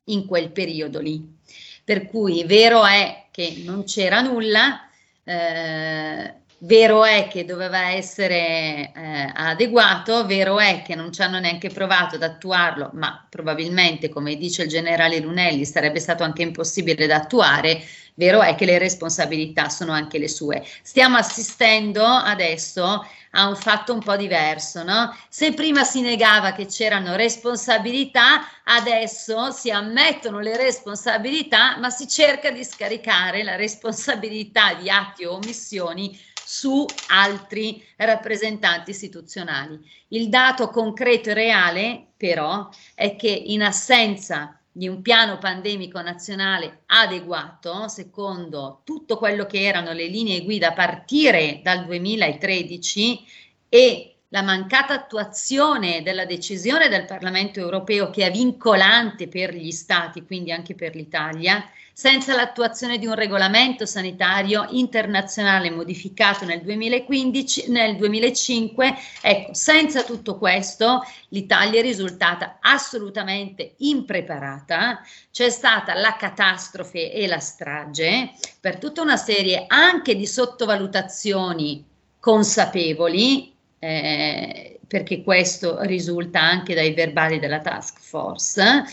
in quel periodo lì. Per cui vero è che non c'era nulla, eh, Vero è che doveva essere eh, adeguato, vero è che non ci hanno neanche provato ad attuarlo, ma probabilmente, come dice il generale Lunelli, sarebbe stato anche impossibile da attuare. Vero è che le responsabilità sono anche le sue. Stiamo assistendo adesso a un fatto un po' diverso, no? Se prima si negava che c'erano responsabilità, adesso si ammettono le responsabilità, ma si cerca di scaricare la responsabilità di atti o omissioni su altri rappresentanti istituzionali. Il dato concreto e reale, però, è che in assenza di un piano pandemico nazionale adeguato, secondo tutto quello che erano le linee guida a partire dal 2013 e la mancata attuazione della decisione del Parlamento europeo che è vincolante per gli Stati, quindi anche per l'Italia, senza l'attuazione di un regolamento sanitario internazionale modificato nel, 2015, nel 2005. Ecco, senza tutto questo l'Italia è risultata assolutamente impreparata, c'è stata la catastrofe e la strage per tutta una serie anche di sottovalutazioni consapevoli, eh, perché questo risulta anche dai verbali della task force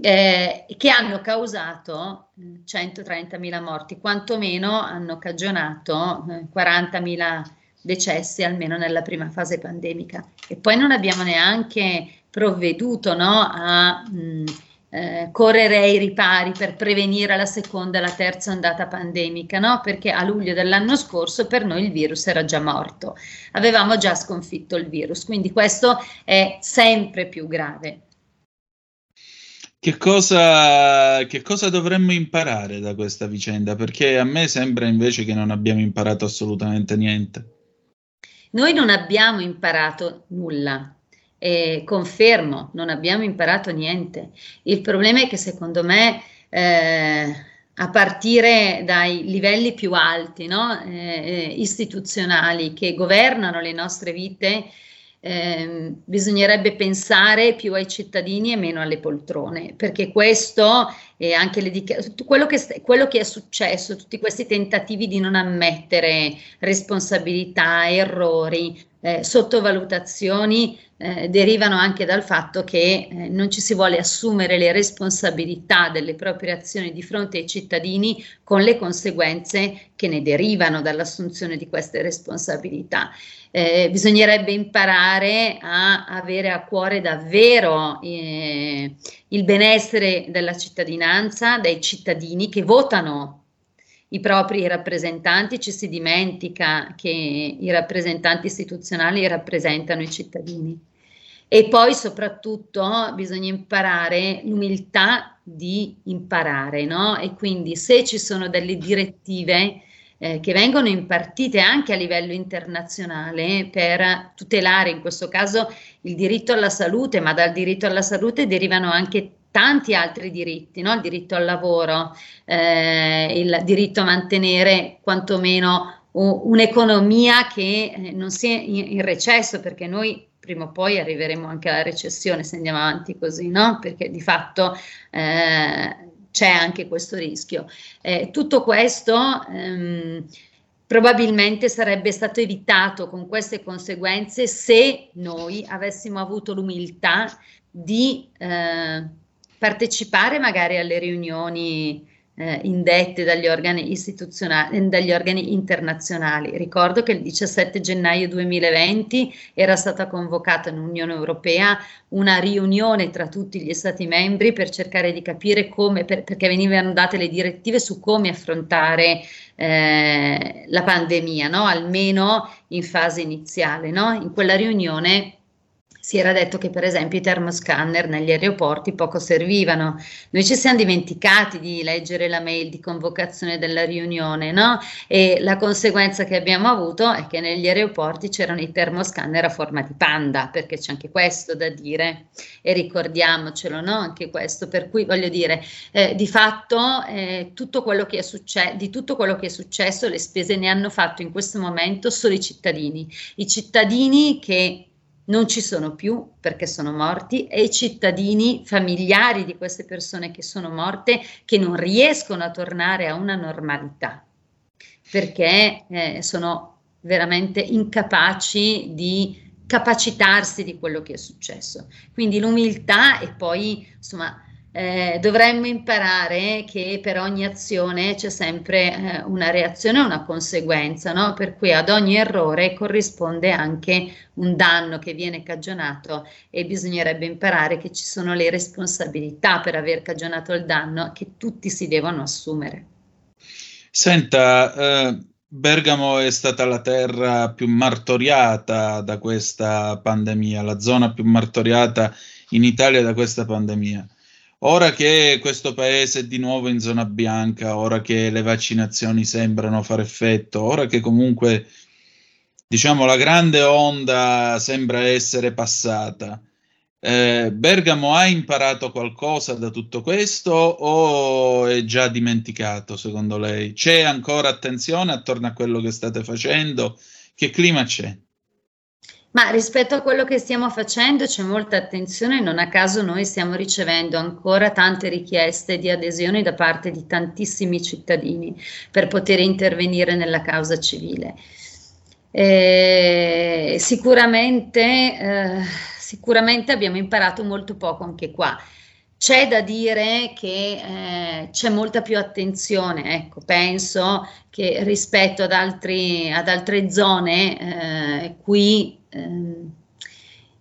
eh, che hanno causato 130.000 morti, quantomeno hanno cagionato eh, 40.000 decessi almeno nella prima fase pandemica. E poi non abbiamo neanche provveduto no, a mh, eh, correre ai ripari per prevenire la seconda e la terza ondata pandemica, no? perché a luglio dell'anno scorso per noi il virus era già morto, avevamo già sconfitto il virus, quindi questo è sempre più grave. Che cosa, che cosa dovremmo imparare da questa vicenda? Perché a me sembra invece che non abbiamo imparato assolutamente niente. Noi non abbiamo imparato nulla, e confermo, non abbiamo imparato niente. Il problema è che secondo me, eh, a partire dai livelli più alti, no? eh, eh istituzionali che governano le nostre vite, eh, bisognerebbe pensare più ai cittadini e meno alle poltrone, perché questo e anche le quello, quello che è successo, tutti questi tentativi di non ammettere responsabilità, errori, eh, sottovalutazioni eh, derivano anche dal fatto che eh, non ci si vuole assumere le responsabilità delle proprie azioni di fronte ai cittadini con le conseguenze che ne derivano dall'assunzione di queste responsabilità. Eh, bisognerebbe imparare a avere a cuore davvero eh, il benessere della cittadinanza, dei cittadini che votano i propri rappresentanti, ci si dimentica che i rappresentanti istituzionali rappresentano i cittadini. E poi soprattutto bisogna imparare l'umiltà di imparare, no? E quindi se ci sono delle direttive eh, che vengono impartite anche a livello internazionale per tutelare in questo caso il diritto alla salute, ma dal diritto alla salute derivano anche tanti altri diritti, no? il diritto al lavoro, eh, il diritto a mantenere quantomeno un'economia che eh, non sia in, recesso, perché noi prima o poi arriveremo anche alla recessione se andiamo avanti così, no? Perché di fatto eh, c'è anche questo rischio. Eh, tutto questo ehm, probabilmente sarebbe stato evitato con queste conseguenze se noi avessimo avuto l'umiltà di eh, partecipare magari alle riunioni eh, indette dagli organi istituzionali, dagli organi internazionali. Ricordo che il 17 gennaio 2020 era stata convocata nell'Unione Europea una riunione tra tutti gli Stati membri per cercare di capire come, per, perché venivano date le direttive su come affrontare eh, la pandemia, no? almeno in fase iniziale. No? In quella riunione si era detto che per esempio i termoscanner negli aeroporti poco servivano. Noi ci siamo dimenticati di leggere la mail di convocazione della riunione, no? E la conseguenza che abbiamo avuto è che negli aeroporti c'erano i termoscanner a forma di panda, perché c'è anche questo da dire e ricordiamocelo, no? Anche questo, per cui voglio dire, eh, di fatto eh, tutto quello che è successo, di tutto quello che è successo, le spese ne hanno fatto in questo momento solo i cittadini, i cittadini che non ci sono più perché sono morti e i cittadini familiari di queste persone che sono morte che non riescono a tornare a una normalità perché eh, sono veramente incapaci di capacitarsi di quello che è successo. Quindi l'umiltà e poi insomma eh, dovremmo imparare che per ogni azione c'è sempre eh, una reazione e una conseguenza, no? per cui ad ogni errore corrisponde anche un danno che viene cagionato e bisognerebbe imparare che ci sono le responsabilità per aver cagionato il danno che tutti si devono assumere. Senta, eh, Bergamo è stata la terra più martoriata da questa pandemia, la zona più martoriata in Italia da questa pandemia. Ora che questo paese è di nuovo in zona bianca, ora che le vaccinazioni sembrano fare effetto, ora che comunque diciamo la grande onda sembra essere passata, eh, Bergamo ha imparato qualcosa da tutto questo o è già dimenticato secondo lei? C'è ancora attenzione attorno a quello che state facendo? Che clima c'è? Ma rispetto a quello che stiamo facendo c'è molta attenzione, non a caso noi stiamo ricevendo ancora tante richieste di adesione da parte di tantissimi cittadini per poter intervenire nella causa civile. Eh, sicuramente, eh, sicuramente abbiamo imparato molto poco anche qua. C'è da dire che eh, c'è molta più attenzione, ecco, penso che rispetto ad, altri, ad altre zone, eh, qui ehm,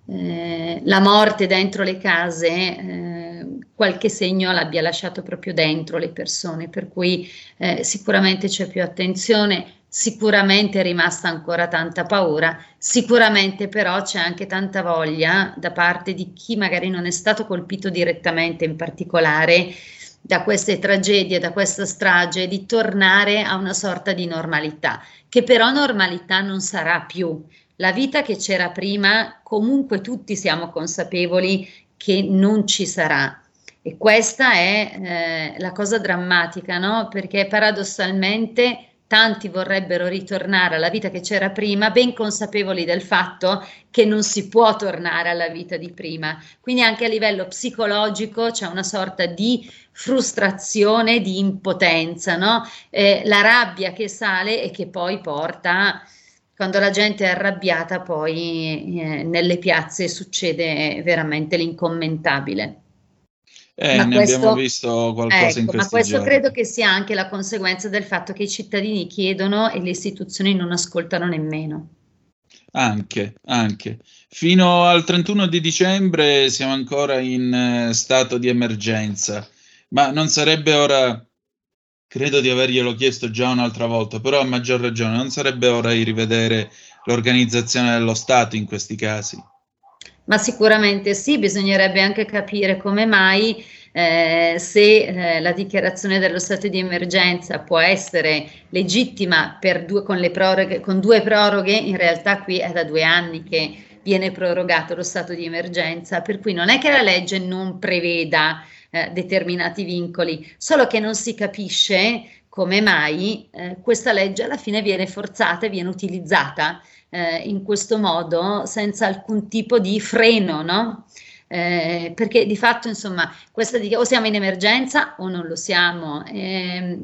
eh, la morte dentro le case eh, qualche segno l'abbia lasciato proprio dentro le persone, per cui eh, sicuramente c'è più attenzione, sicuramente è rimasta ancora tanta paura, sicuramente però c'è anche tanta voglia da parte di chi magari non è stato colpito direttamente in particolare da queste tragedie, da questa strage, di tornare a una sorta di normalità, che però normalità non sarà più. La vita che c'era prima, comunque tutti siamo consapevoli che non ci sarà. E questa è eh, la cosa drammatica, no? Perché paradossalmente tanti vorrebbero ritornare alla vita che c'era prima, ben consapevoli del fatto che non si può tornare alla vita di prima. Quindi anche a livello psicologico c'è una sorta di frustrazione, di impotenza, no? eh, la rabbia che sale e che poi porta, quando la gente è arrabbiata, poi eh, nelle piazze succede veramente l'incommentabile. Eh, ma ne questo, abbiamo visto qualcosa ecco, in questi Ma questo giorni. credo che sia anche la conseguenza del fatto che i cittadini chiedono e le istituzioni non ascoltano nemmeno. Anche, anche. Fino al 31 di dicembre siamo ancora in eh, stato di emergenza, ma non sarebbe ora, credo di averglielo chiesto già un'altra volta, però a maggior ragione, non sarebbe ora di rivedere l'organizzazione dello Stato in questi casi? Ma sicuramente sì, bisognerebbe anche capire come mai eh, se eh, la dichiarazione dello stato di emergenza può essere legittima due, con, proroghe, con due proroghe, in realtà qui è da due anni che viene prorogato lo stato di emergenza, per cui non è che la legge non preveda eh, determinati vincoli, solo che non si capisce come mai eh, questa legge alla fine viene forzata e viene utilizzata eh, in questo modo senza alcun tipo di freno, no? Eh, perché di fatto insomma questa di, o siamo in emergenza o non lo siamo. Eh,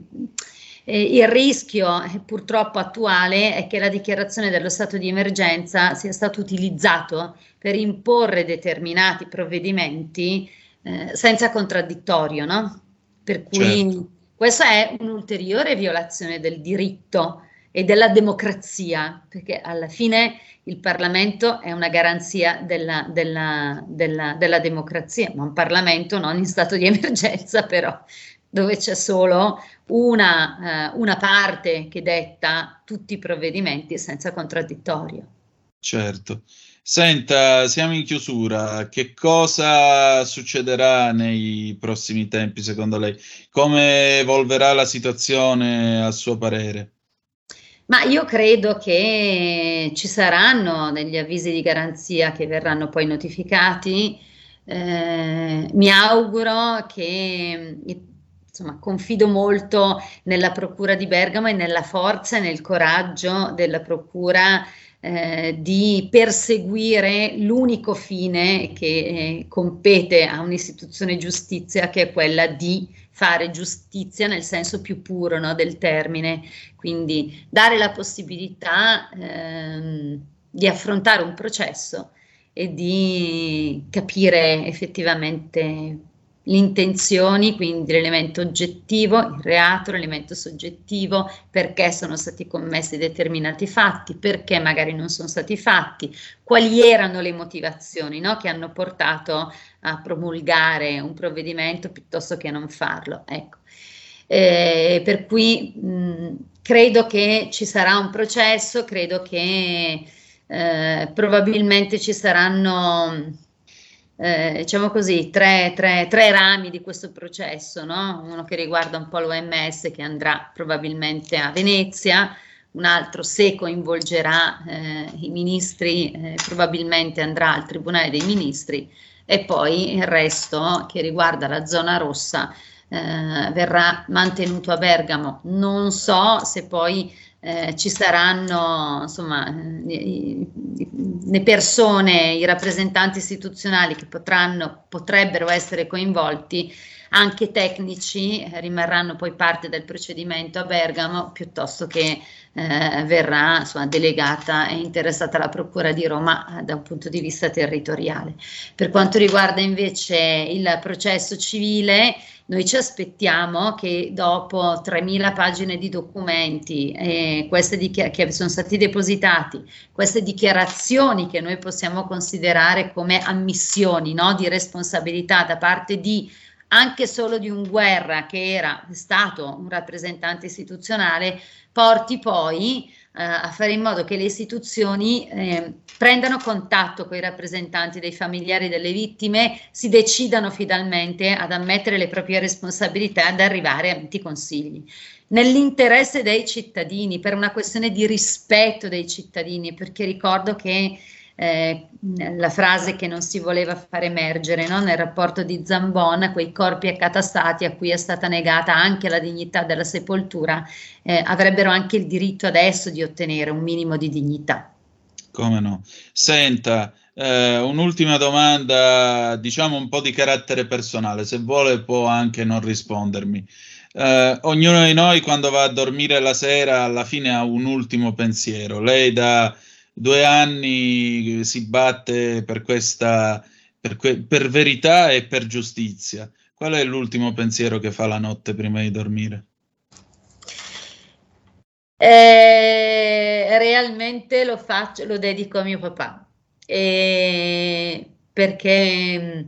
eh, il rischio eh, purtroppo attuale è che la dichiarazione dello stato di emergenza sia stato utilizzato per imporre determinati provvedimenti eh, senza contraddittorio, no? Per cui certo. questa è un'ulteriore violazione del diritto e della democrazia, perché alla fine il Parlamento è una garanzia della, della, della, della democrazia, ma un Parlamento non in stato di emergenza però, dove c'è solo una, uh, una parte che detta tutti i provvedimenti senza contraddittorio. Certo. Senta, siamo in chiusura. Che cosa succederà nei prossimi tempi, secondo lei? Come evolverà la situazione a suo parere? Ma io credo che ci saranno degli avvisi di garanzia che verranno poi notificati. Eh, mi auguro che insomma, confido molto nella Procura di Bergamo e nella forza e nel coraggio della Procura eh, di perseguire l'unico fine che eh, compete a un'istituzione giustizia, che è quella di fare giustizia nel senso più puro no, del termine, quindi dare la possibilità ehm, di affrontare un processo e di capire effettivamente le intenzioni, quindi l'elemento oggettivo, il reato, l'elemento soggettivo, perché sono stati commessi determinati fatti, perché magari non sono stati fatti, quali erano le motivazioni no, che hanno portato a promulgare un provvedimento piuttosto che a non farlo. Ecco. Eh, per cui mh, credo che ci sarà un processo, credo che eh, probabilmente ci saranno eh, diciamo così, tre, tre, tre, rami di questo processo, no? uno che riguarda un po' l'OMS che andrà probabilmente a Venezia, un altro se coinvolgerà eh, i ministri eh, probabilmente andrà al Tribunale dei Ministri e poi il resto che riguarda la zona rossa eh, verrà mantenuto a Bergamo. Non so se poi eh, ci saranno insomma le persone, i rappresentanti istituzionali che potranno, potrebbero essere coinvolti, anche tecnici, rimarranno poi parte del procedimento a Bergamo piuttosto che eh, verrà insomma, delegata e interessata la Procura di Roma eh, da un punto di vista territoriale. Per quanto riguarda invece il processo civile, noi ci aspettiamo che dopo 3.000 pagine di documenti eh, dichi- che sono stati depositati, queste dichiarazioni che noi possiamo considerare come ammissioni no, di responsabilità da parte di anche solo di un guerra che era stato un rappresentante istituzionale, porti poi eh, a fare in modo che le istituzioni eh, prendano contatto con i rappresentanti dei familiari delle vittime, si decidano finalmente ad ammettere le proprie responsabilità e ad arrivare a enti consigli. Nell'interesse dei cittadini, per una questione di rispetto dei cittadini, perché ricordo che eh, la frase che non si voleva far emergere no? nel rapporto di Zambon, quei corpi accatastati a cui è stata negata anche la dignità della sepoltura, eh, avrebbero anche il diritto adesso di ottenere un minimo di dignità. Come no? Senta, eh, un'ultima domanda, diciamo un po' di carattere personale, se vuole può anche non rispondermi. Eh, ognuno di noi quando va a dormire la sera alla fine ha un ultimo pensiero. Lei da due anni si batte per questa, per, que- per verità e per giustizia. Qual è l'ultimo pensiero che fa la notte prima di dormire? Eh, realmente lo faccio, lo dedico a mio papà, eh, perché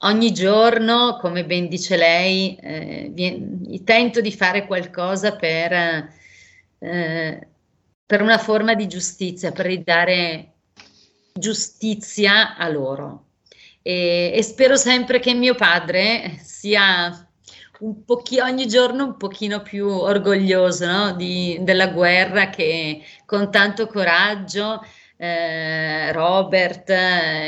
ogni giorno, come ben dice lei, eh, tento di fare qualcosa per eh, per una forma di giustizia, per ridare giustizia a loro. E, e spero sempre che mio padre sia un pochino, ogni giorno un pochino più orgoglioso no? Di, della guerra che con tanto coraggio eh, Robert,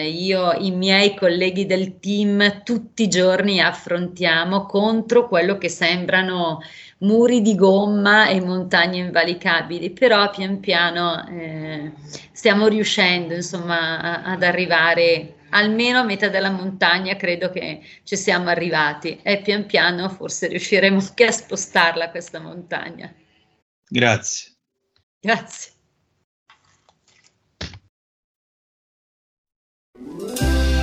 io, i miei colleghi del team tutti i giorni affrontiamo contro quello che sembrano muri di gomma e montagne invalicabili, però pian piano eh, stiamo riuscendo insomma a, ad arrivare almeno a metà della montagna, credo che ci siamo arrivati e pian piano forse riusciremo anche a spostarla questa montagna. Grazie. Grazie.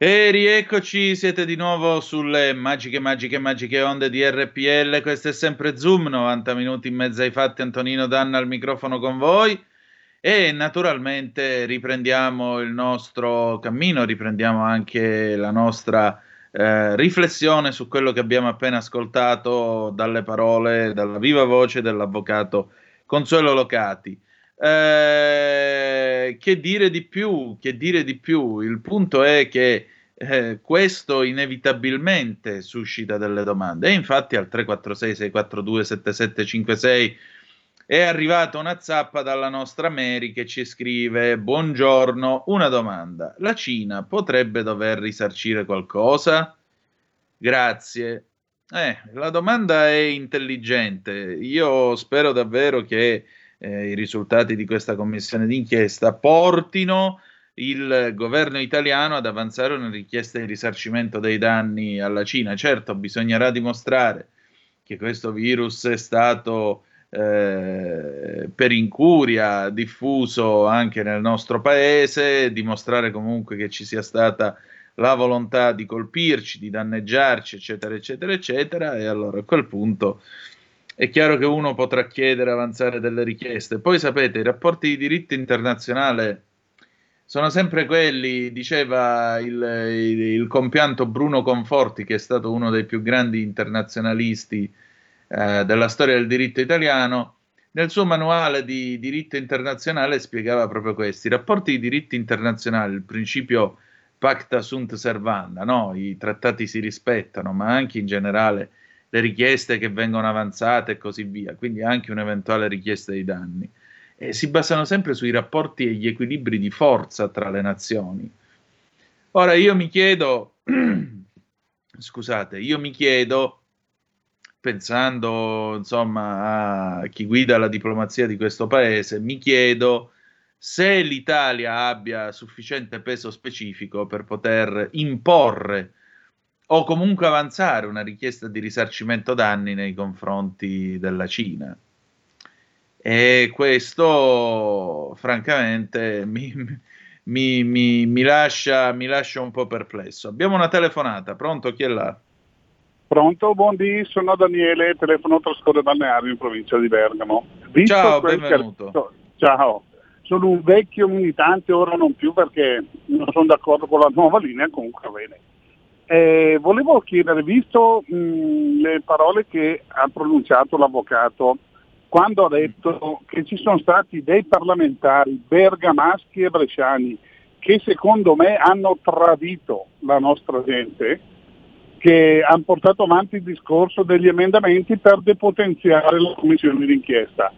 E rieccoci, siete di nuovo sulle magiche, magiche, magiche onde di RPL. Questo è sempre Zoom, 90 minuti in mezzo ai fatti. Antonino Danna al microfono con voi. E naturalmente riprendiamo il nostro cammino, riprendiamo anche la nostra eh, riflessione su quello che abbiamo appena ascoltato dalle parole, dalla viva voce dell'avvocato Consuelo Locati. Eh, che dire di più? Che dire di più? Il punto è che eh, questo inevitabilmente suscita delle domande e infatti al 346 642 7756 è arrivata una zappa dalla nostra Mary che ci scrive: Buongiorno, una domanda. La Cina potrebbe dover risarcire qualcosa? Grazie. Eh, la domanda è intelligente. Io spero davvero che eh, i risultati di questa commissione d'inchiesta portino il governo italiano ad avanzare una richiesta di risarcimento dei danni alla Cina. Certo, bisognerà dimostrare che questo virus è stato eh, per incuria diffuso anche nel nostro paese, dimostrare comunque che ci sia stata la volontà di colpirci, di danneggiarci, eccetera, eccetera, eccetera, e allora a quel punto è chiaro che uno potrà chiedere, avanzare delle richieste. Poi sapete, i rapporti di diritto internazionale sono sempre quelli, diceva il, il, il compianto Bruno Conforti, che è stato uno dei più grandi internazionalisti eh, della storia del diritto italiano, nel suo manuale di diritto internazionale spiegava proprio questo: i rapporti di diritto internazionale, il principio pacta sunt servanda, no? i trattati si rispettano, ma anche in generale le richieste che vengono avanzate e così via, quindi anche un'eventuale richiesta di danni. E si basano sempre sui rapporti e gli equilibri di forza tra le nazioni. Ora io mi chiedo, scusate, io mi chiedo pensando insomma a chi guida la diplomazia di questo paese, mi chiedo se l'Italia abbia sufficiente peso specifico per poter imporre o comunque avanzare una richiesta di risarcimento danni nei confronti della Cina. E questo, francamente, mi, mi, mi, mi lascia, lascia un po' perplesso. Abbiamo una telefonata, pronto? Chi è là? Pronto, buondì, sono Daniele, telefono Trascorre Balneario in provincia di Bergamo. Visto ciao, benvenuto. Che... Ciao, sono un vecchio militante, ora non più perché non sono d'accordo con la nuova linea, comunque va bene. Eh, volevo chiedere, visto mh, le parole che ha pronunciato l'avvocato quando ha detto che ci sono stati dei parlamentari bergamaschi e bresciani che secondo me hanno tradito la nostra gente, che hanno portato avanti il discorso degli emendamenti per depotenziare la commissione d'inchiesta.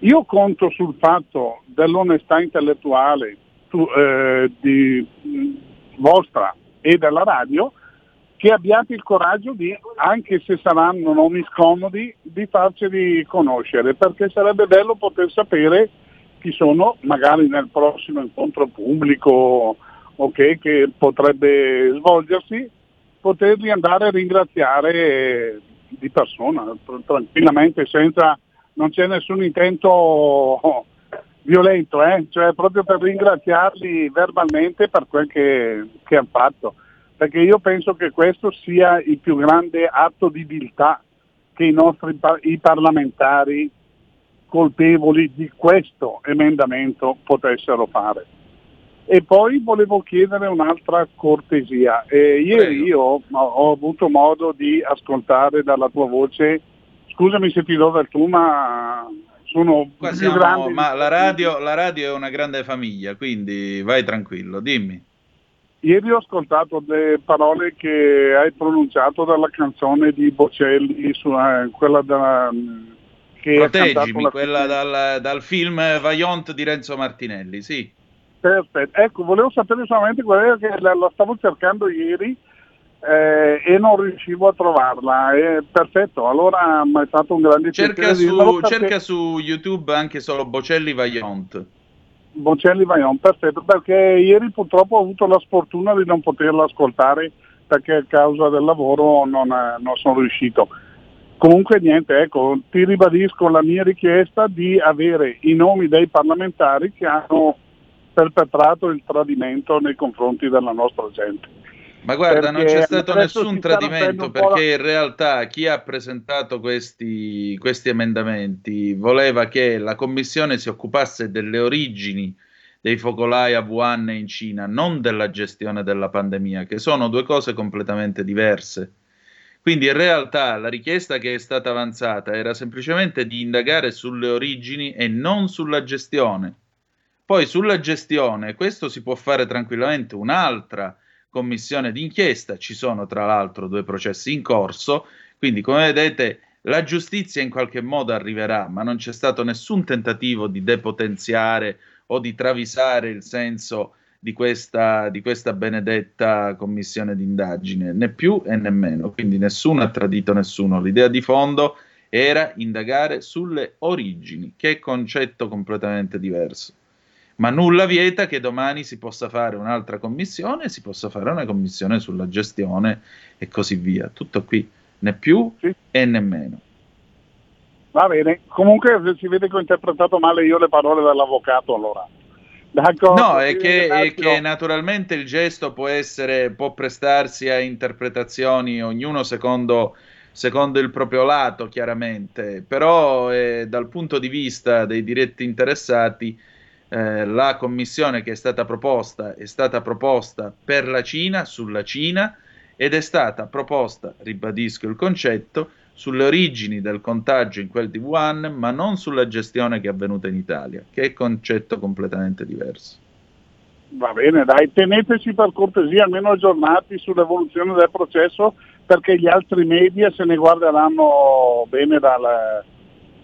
Io conto sul fatto dell'onestà intellettuale tu, eh, di, vostra e della radio che abbiate il coraggio di, anche se saranno nomi scomodi, di farceli conoscere, perché sarebbe bello poter sapere chi sono, magari nel prossimo incontro pubblico okay, che potrebbe svolgersi, poterli andare a ringraziare di persona, tranquillamente, senza, non c'è nessun intento violento, eh? cioè proprio per ringraziarli verbalmente per quel che, che hanno fatto, perché io penso che questo sia il più grande atto di viltà che i nostri i parlamentari colpevoli di questo emendamento potessero fare. E poi volevo chiedere un'altra cortesia. Eh, ieri io ho, avuto modo di ascoltare dalla tua voce, scusami se ti do del tu, ma sono Qua siamo, grandi. Ma la radio, la radio è una grande famiglia, quindi vai tranquillo, dimmi. Ieri ho ascoltato le parole che hai pronunciato dalla canzone di Bocelli, su, eh, quella della, che ha cantato Proteggimi, la quella dal, dal film Vaillant di Renzo Martinelli, sì. Perfetto. Ecco, volevo sapere solamente quella che la, la stavo cercando ieri eh, e non riuscivo a trovarla. Eh, perfetto, allora mi è stato un grande Cerca piacere su, perché- cerca su YouTube anche solo Bocelli Vaillant. Bocelli Vaion, perfetto, perché ieri purtroppo ho avuto la sfortuna di non poterla ascoltare perché a causa del lavoro non, non sono riuscito. Comunque niente, ecco, ti ribadisco la mia richiesta di avere i nomi dei parlamentari che hanno perpetrato il tradimento nei confronti della nostra gente. Ma guarda, non c'è stato nessun tradimento perché la- in realtà chi ha presentato questi, questi emendamenti voleva che la commissione si occupasse delle origini dei focolai a Wuhan in Cina, non della gestione della pandemia, che sono due cose completamente diverse. Quindi in realtà la richiesta che è stata avanzata era semplicemente di indagare sulle origini e non sulla gestione. Poi sulla gestione, questo si può fare tranquillamente un'altra commissione d'inchiesta, ci sono tra l'altro due processi in corso, quindi come vedete la giustizia in qualche modo arriverà, ma non c'è stato nessun tentativo di depotenziare o di travisare il senso di questa, di questa benedetta commissione d'indagine, né più e né meno, quindi nessuno ha tradito nessuno. L'idea di fondo era indagare sulle origini, che è concetto completamente diverso. Ma nulla vieta che domani si possa fare un'altra commissione, si possa fare una commissione sulla gestione e così via. Tutto qui, né più Sì. e né meno. Va bene, comunque se si vede che ho interpretato male io le parole dell'avvocato allora. D'accordo, No, è che, è che naturalmente il gesto può essere, può prestarsi a interpretazioni, ognuno secondo, secondo il proprio lato, chiaramente, però eh, dal punto di vista dei diretti interessati, eh, la commissione che è stata proposta è stata proposta per la Cina, sulla Cina, ed è stata proposta, ribadisco il concetto, sulle origini del contagio in quel di Wuhan, ma non sulla gestione che è avvenuta in Italia, che è concetto completamente diverso. Va bene, dai, teneteci per cortesia almeno aggiornati sull'evoluzione del processo perché gli altri media se ne guarderanno bene dal,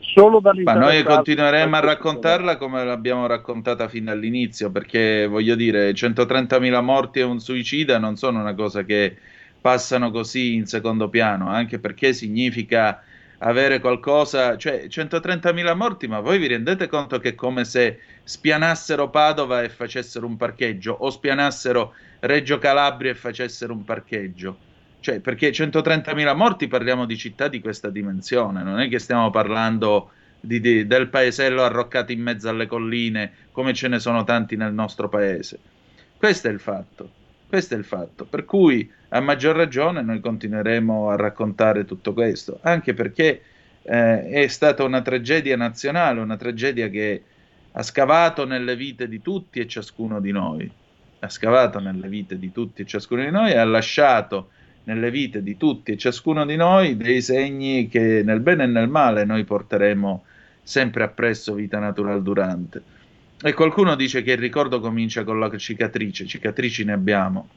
solo Ma noi continueremo a raccontarla come l'abbiamo raccontata fino all'inizio, perché voglio dire, 130.000 morti e un suicida non sono una cosa che passano così in secondo piano, anche perché significa avere qualcosa, cioè 130.000 morti, ma voi vi rendete conto che è come se spianassero Padova e facessero un parcheggio, o spianassero Reggio Calabria e facessero un parcheggio? Cioè, perché 130.000 morti parliamo di città di questa dimensione, non è che stiamo parlando di- di- del paesello arroccato in mezzo alle colline, come ce ne sono tanti nel nostro paese. Questo è il fatto. Questo è il fatto. Per cui, a maggior ragione, noi continueremo a raccontare tutto questo, anche perché eh, è stata una tragedia nazionale, una tragedia che ha scavato nelle vite di tutti e ciascuno di noi. Ha scavato nelle vite di tutti e ciascuno di noi e ha lasciato nelle vite di tutti e ciascuno di noi dei segni che nel bene e nel male noi porteremo sempre appresso vita natural durante. E qualcuno dice che il ricordo comincia con la cicatrice, cicatrici ne abbiamo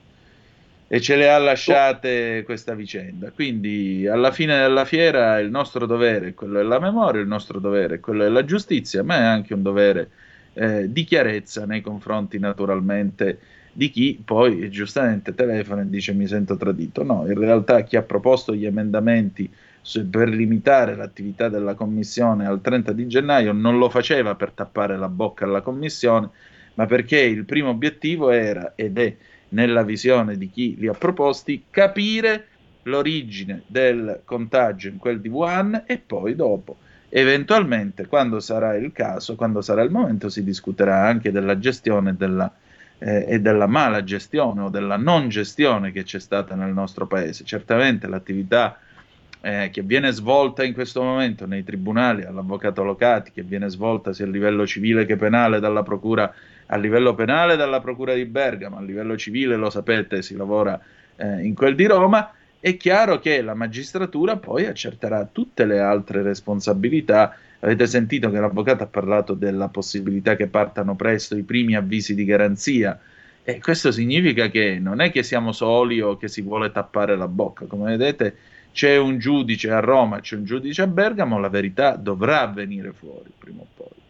e ce le ha lasciate questa vicenda. Quindi alla fine della fiera il nostro dovere è quello della memoria, il nostro dovere è quello della giustizia, ma è anche un dovere eh, di chiarezza nei confronti naturalmente di chi poi giustamente telefona e dice mi sento tradito. No, in realtà chi ha proposto gli emendamenti per limitare l'attività della commissione al 30 di gennaio non lo faceva per tappare la bocca alla commissione, ma perché il primo obiettivo era ed è nella visione di chi li ha proposti capire l'origine del contagio in quel di Wuhan e poi dopo eventualmente quando sarà il caso, quando sarà il momento si discuterà anche della gestione della, eh, e della mala gestione o della non gestione che c'è stata nel nostro paese. Certamente l'attività eh, che viene svolta in questo momento nei tribunali all'avvocato Locati, che viene svolta sia a livello civile che penale dalla procura, a livello penale dalla procura di Bergamo, a livello civile lo sapete si lavora eh, in quel di Roma, è chiaro che la magistratura poi accerterà tutte le altre responsabilità. Avete sentito che l'avvocato ha parlato della possibilità che partano presto i primi avvisi di garanzia. E questo significa che non è che siamo soli o che si vuole tappare la bocca. Come vedete, c'è un giudice a Roma, c'è un giudice a Bergamo, la verità dovrà venire fuori prima o poi.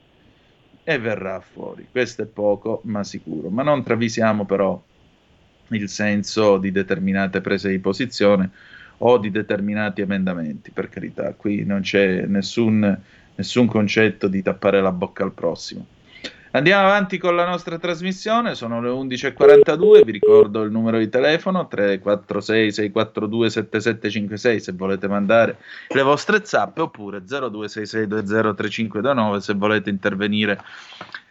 E verrà fuori. Questo è poco, ma sicuro. Ma non travisiamo però il senso di determinate prese di posizione o di determinati emendamenti, per carità. Qui non c'è nessun, nessun concetto di tappare la bocca al prossimo. Andiamo avanti con la nostra trasmissione, sono le 11.42, vi ricordo il numero di telefono 346 642 7756 se volete mandare le vostre zappe oppure 0266203529 se volete intervenire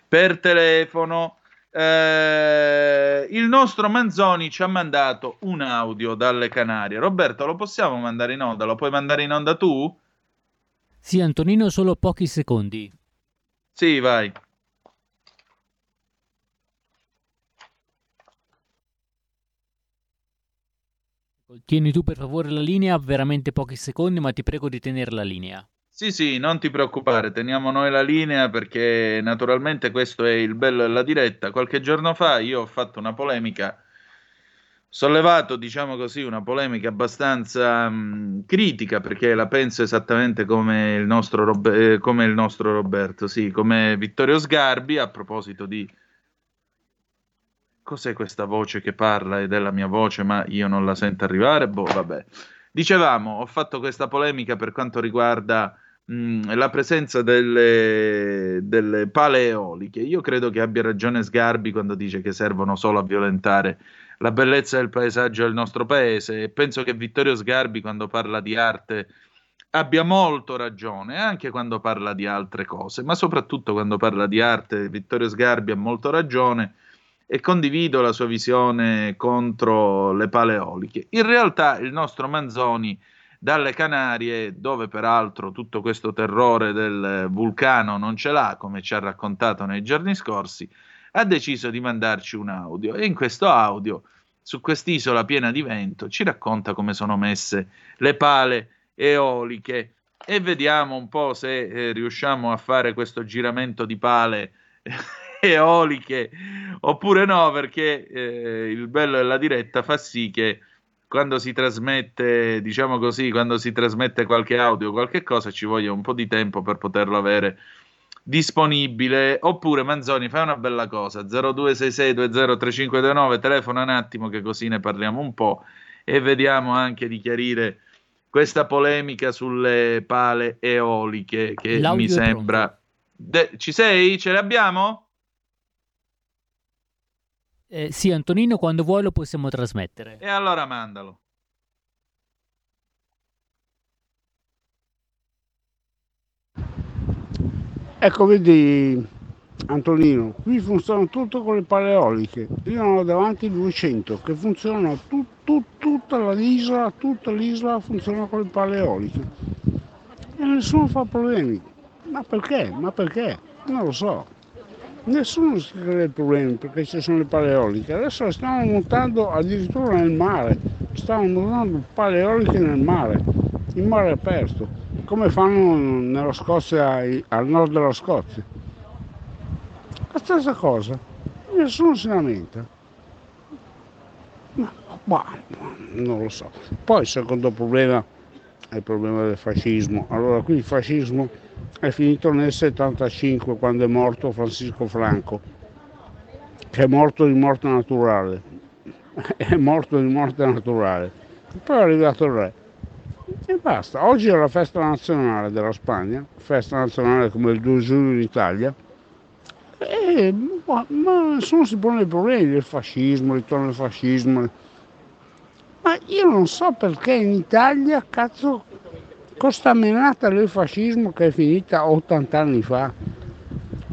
per telefono. Eh, il nostro Manzoni ci ha mandato un audio dalle Canarie. Roberto, lo possiamo mandare in onda? Lo puoi mandare in onda tu? Sì, Antonino, solo pochi secondi. Sì, vai. Tieni tu per favore la linea, veramente pochi secondi, ma ti prego di tenere la linea. Sì, sì, non ti preoccupare, teniamo noi la linea perché naturalmente questo è il bello della diretta. Qualche giorno fa io ho fatto una polemica, sollevato, diciamo così, una polemica abbastanza mh, critica perché la penso esattamente come il, nostro Rob- eh, come il nostro Roberto, sì, come Vittorio Sgarbi a proposito di cos'è questa voce che parla ed è la mia voce, ma io non la sento arrivare? Boh, vabbè. Dicevamo, ho fatto questa polemica per quanto riguarda mh, la presenza delle, delle pale eoliche. Io credo che abbia ragione Sgarbi quando dice che servono solo a violentare la bellezza del paesaggio del nostro paese e penso che Vittorio Sgarbi quando parla di arte abbia molto ragione, anche quando parla di altre cose, ma soprattutto quando parla di arte Vittorio Sgarbi ha molto ragione e condivido la sua visione contro le paleoliche. In realtà il nostro Manzoni dalle Canarie, dove peraltro tutto questo terrore del vulcano non ce l'ha, come ci ha raccontato nei giorni scorsi, ha deciso di mandarci un audio e in questo audio, su quest'isola piena di vento, ci racconta come sono messe le pale eoliche. E vediamo un po' se eh, riusciamo a fare questo giramento di pale eoliche oppure no, perché eh, il bello della diretta fa sì che quando si trasmette, diciamo così, quando si trasmette qualche audio, qualche cosa, ci voglia un po' di tempo per poterlo avere disponibile. Oppure Manzoni, fai una bella cosa: 0266203529, telefona un attimo che così ne parliamo un po' e vediamo anche di chiarire questa polemica sulle pale eoliche che L'audio mi sembra. De- ci sei? Ce l'abbiamo? Eh, sì, Antonino, quando vuoi lo possiamo trasmettere. E allora mandalo. Ecco, vedi, Antonino, qui funziona tutto con le paleoliche. Io ne ho davanti 200 che funzionano tu, tu, tutta l'isola, tutta l'isola funziona con le paleoliche. E nessuno fa problemi. Ma perché? Ma perché? Non lo so nessuno si crea problemi perché ci sono le paleoliche. Adesso le stanno montando addirittura nel mare, stanno montando paleoliche nel mare, in mare aperto, come fanno Scozia, al nord della Scozia. La stessa cosa, nessuno si lamenta. Ma, ma, non lo so. Poi il secondo problema è il problema del fascismo. Allora qui il fascismo è finito nel 75 quando è morto Francisco Franco, che è morto di morte naturale, è morto di morte naturale. Poi è arrivato il re e basta. Oggi è la festa nazionale della Spagna, festa nazionale come il 2 giugno in Italia, e, ma, nessuno si pone i problemi del fascismo, ritorno al fascismo. Ma io non so perché in Italia, cazzo, questa menata del fascismo che è finita 80 anni fa,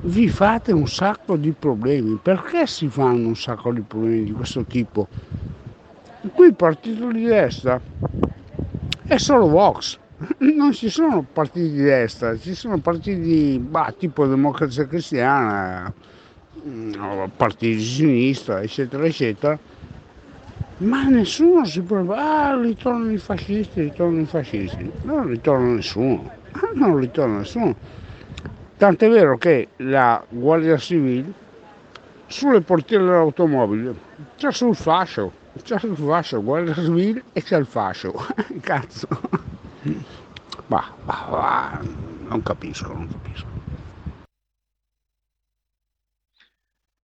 vi fate un sacco di problemi. Perché si fanno un sacco di problemi di questo tipo? Qui il partito di destra è solo Vox, non ci sono partiti di destra, ci sono partiti bah, tipo Democrazia Cristiana, mm, partiti di sinistra, eccetera, eccetera. Ma nessuno si può ah ritornano i fascisti, ritornano i fascisti, non ritorna nessuno, non ritorna nessuno. Tant'è vero che la Guardia Civile sulle portiere dell'automobile c'è sul fascio, C'è il fascio, guerra civile e c'è il fascio. Cazzo. Bah, bah, bah, non capisco, non capisco.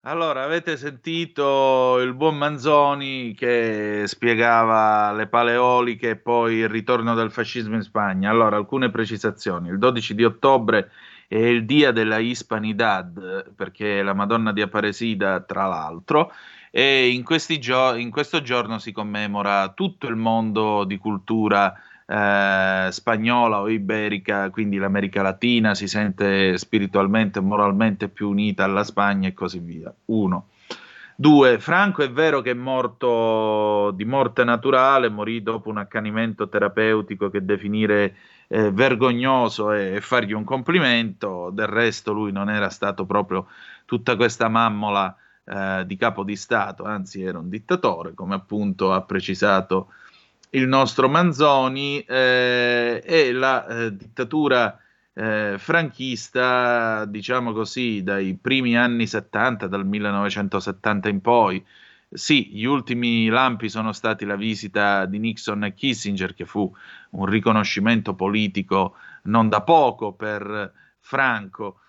Allora, avete sentito il buon Manzoni che spiegava le paleoliche e poi il ritorno del fascismo in Spagna. Allora, alcune precisazioni. Il 12 di ottobre è il dia della Hispanidad, perché la Madonna di Aparecida, tra l'altro, e in, gio- in questo giorno si commemora tutto il mondo di cultura eh, spagnola o iberica, quindi l'America Latina si sente spiritualmente e moralmente più unita alla Spagna e così via. Uno. Due, Franco è vero che è morto di morte naturale, morì dopo un accanimento terapeutico che definire eh, vergognoso e, e fargli un complimento, del resto lui non era stato proprio tutta questa mammola eh, di capo di Stato, anzi era un dittatore, come appunto ha precisato il nostro Manzoni, eh, e la eh, dittatura eh, franchista, diciamo così, dai primi anni 70, dal 1970 in poi. Sì, gli ultimi lampi sono stati la visita di Nixon e Kissinger, che fu un riconoscimento politico non da poco per Franco,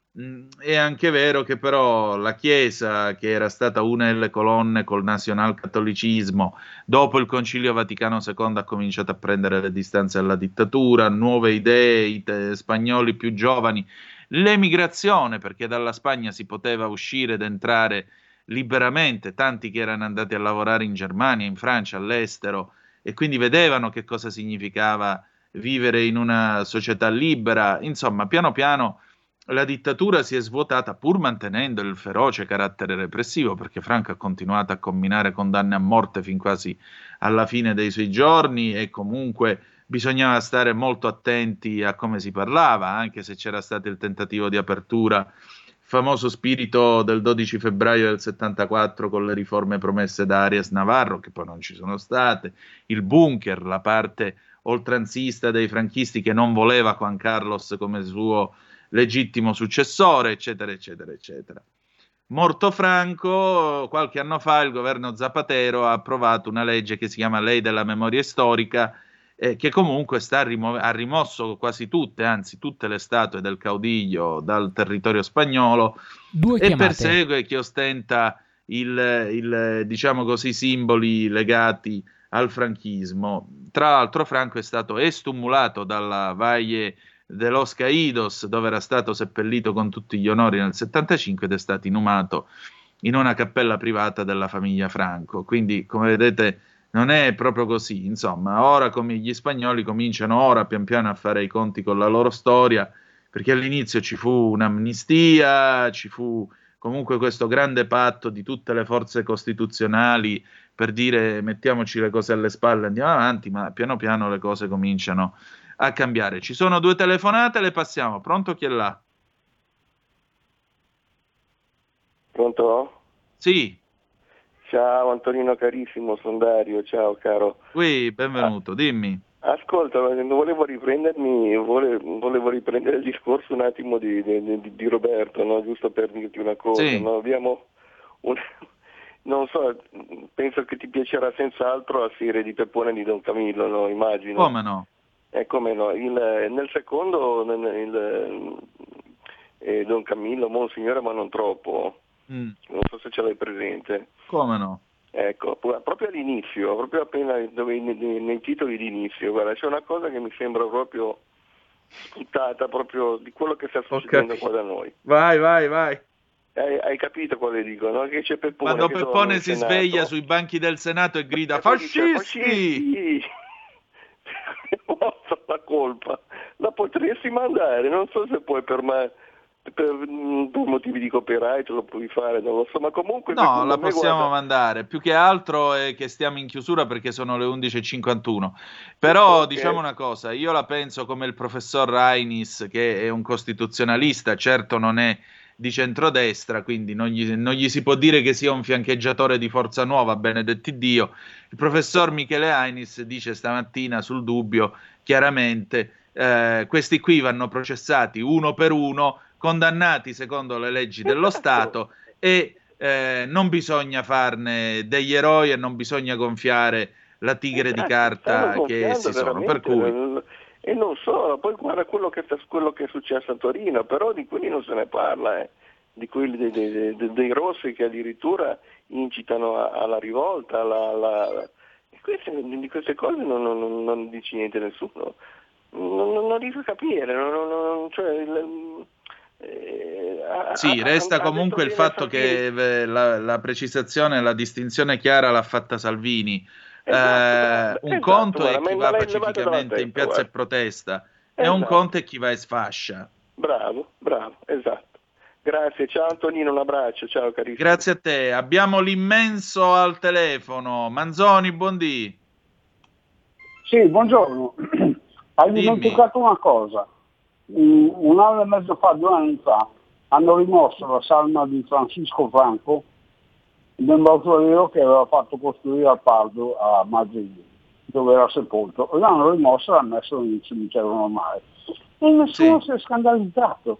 è anche vero che però la Chiesa, che era stata una delle colonne col nazionalcattolicismo, dopo il Concilio Vaticano II ha cominciato a prendere le distanze dalla dittatura, nuove idee, i te- spagnoli più giovani, l'emigrazione, perché dalla Spagna si poteva uscire ed entrare liberamente, tanti che erano andati a lavorare in Germania, in Francia, all'estero, e quindi vedevano che cosa significava vivere in una società libera, insomma, piano piano la dittatura si è svuotata pur mantenendo il feroce carattere repressivo, perché Franco ha continuato a combinare condanne a morte fin quasi alla fine dei suoi giorni e comunque bisognava stare molto attenti a come si parlava, anche se c'era stato il tentativo di apertura, il famoso spirito del 12 febbraio del 74 con le riforme promesse da Arias Navarro, che poi non ci sono state, il bunker, la parte oltranzista dei franchisti che non voleva Juan Carlos come suo legittimo successore, eccetera, eccetera, eccetera. Morto Franco, qualche anno fa il governo Zapatero ha approvato una legge che si chiama Lei della Memoria Storica, eh, che comunque rimo- ha rimosso quasi tutte, anzi tutte le statue del caudiglio dal territorio spagnolo Due e chiamate. persegue chi ostenta il, il, diciamo così, simboli legati al franchismo. Tra l'altro Franco è stato estumulato dalla Valle de los Caídos, dove era stato seppellito con tutti gli onori nel 75 ed è stato inumato in una cappella privata della famiglia Franco. Quindi, come vedete, non è proprio così. Insomma, ora come gli spagnoli cominciano ora pian piano a fare i conti con la loro storia, perché all'inizio ci fu un'amnistia, ci fu comunque questo grande patto di tutte le forze costituzionali per dire mettiamoci le cose alle spalle, andiamo avanti, ma piano piano le cose cominciano a cambiare. Ci sono due telefonate, le passiamo. Pronto chi è là? Pronto? Sì. Ciao Antonino carissimo, sono Dario, ciao caro. Qui, benvenuto, dimmi. Ascolta, volevo riprendermi, volevo, volevo riprendere il discorso un attimo di, di, di Roberto, no? giusto per dirti una cosa. Sì. No? Abbiamo un, non so, penso che ti piacerà senz'altro la serie di Peppone di Don Camillo, no? immagino. Come no? Eh, come no? Il, nel secondo, nel, il, eh, Don Camillo, Monsignore, ma non troppo. Mm. Non so se ce l'hai presente. Come no? Ecco, proprio all'inizio, proprio appena dove, nei, nei, titoli d'inizio, guarda, c'è una cosa che mi sembra proprio sputtata proprio di quello che sta succedendo Ok. qua da noi. Vai, vai, vai. Hai, hai capito quale dico, no? Che c'è Peppone Quando Peppone si Senato. sveglia sui banchi del Senato e grida E poi dice, fascisti! Vostra la colpa, la potresti mandare, non so se puoi per me, per, mm, per motivi di copyright lo puoi fare, non lo so, ma comunque No, la possiamo guarda, mandare. Più che altro è che stiamo in chiusura perché sono le 11.51. Però Ok. diciamo una cosa, io la penso come il professor Rainis, che è un costituzionalista, certo non è di centrodestra, quindi non gli, non gli si può dire che sia un fiancheggiatore di Forza Nuova, benedetti Dio. Il professor Michele Ainis dice stamattina sul dubbio chiaramente eh, questi qui vanno processati uno per uno, condannati secondo le leggi dello Stato e eh, non bisogna farne degli eroi e non bisogna gonfiare la tigre di carta che essi sono. Per cui... E non solo, poi guarda quello che, quello che, è successo a Torino, però di quelli non se ne parla, eh. di quelli dei, dei, dei, dei, rossi che addirittura incitano alla rivolta, alla, alla... Queste, di queste cose non, non, non, dici niente nessuno. Non, non, riesco a capire, cioè, il, eh, sì, resta comunque il fatto che la, la precisazione, la distinzione chiara l'ha fatta Salvini Esatto, un esatto, conto è chi va pacificamente in piazza e protesta esatto. e un esatto. conto è chi va e sfascia. Bravo, bravo, esatto. Grazie, ciao Antonino, un abbraccio, ciao carissimo. Grazie a te. Abbiamo l'immenso al telefono. Manzoni, buondì. Sì, buongiorno. Hai Dimmi. dimenticato una cosa. Un anno e mezzo fa, due anni fa, hanno rimosso la salma di Francisco Franco del mausoleo che aveva fatto costruire al Pardo a Madrid, dove era sepolto. L'hanno rimosso e l'hanno messo in cimitero normale. E nessuno sì. si è scandalizzato.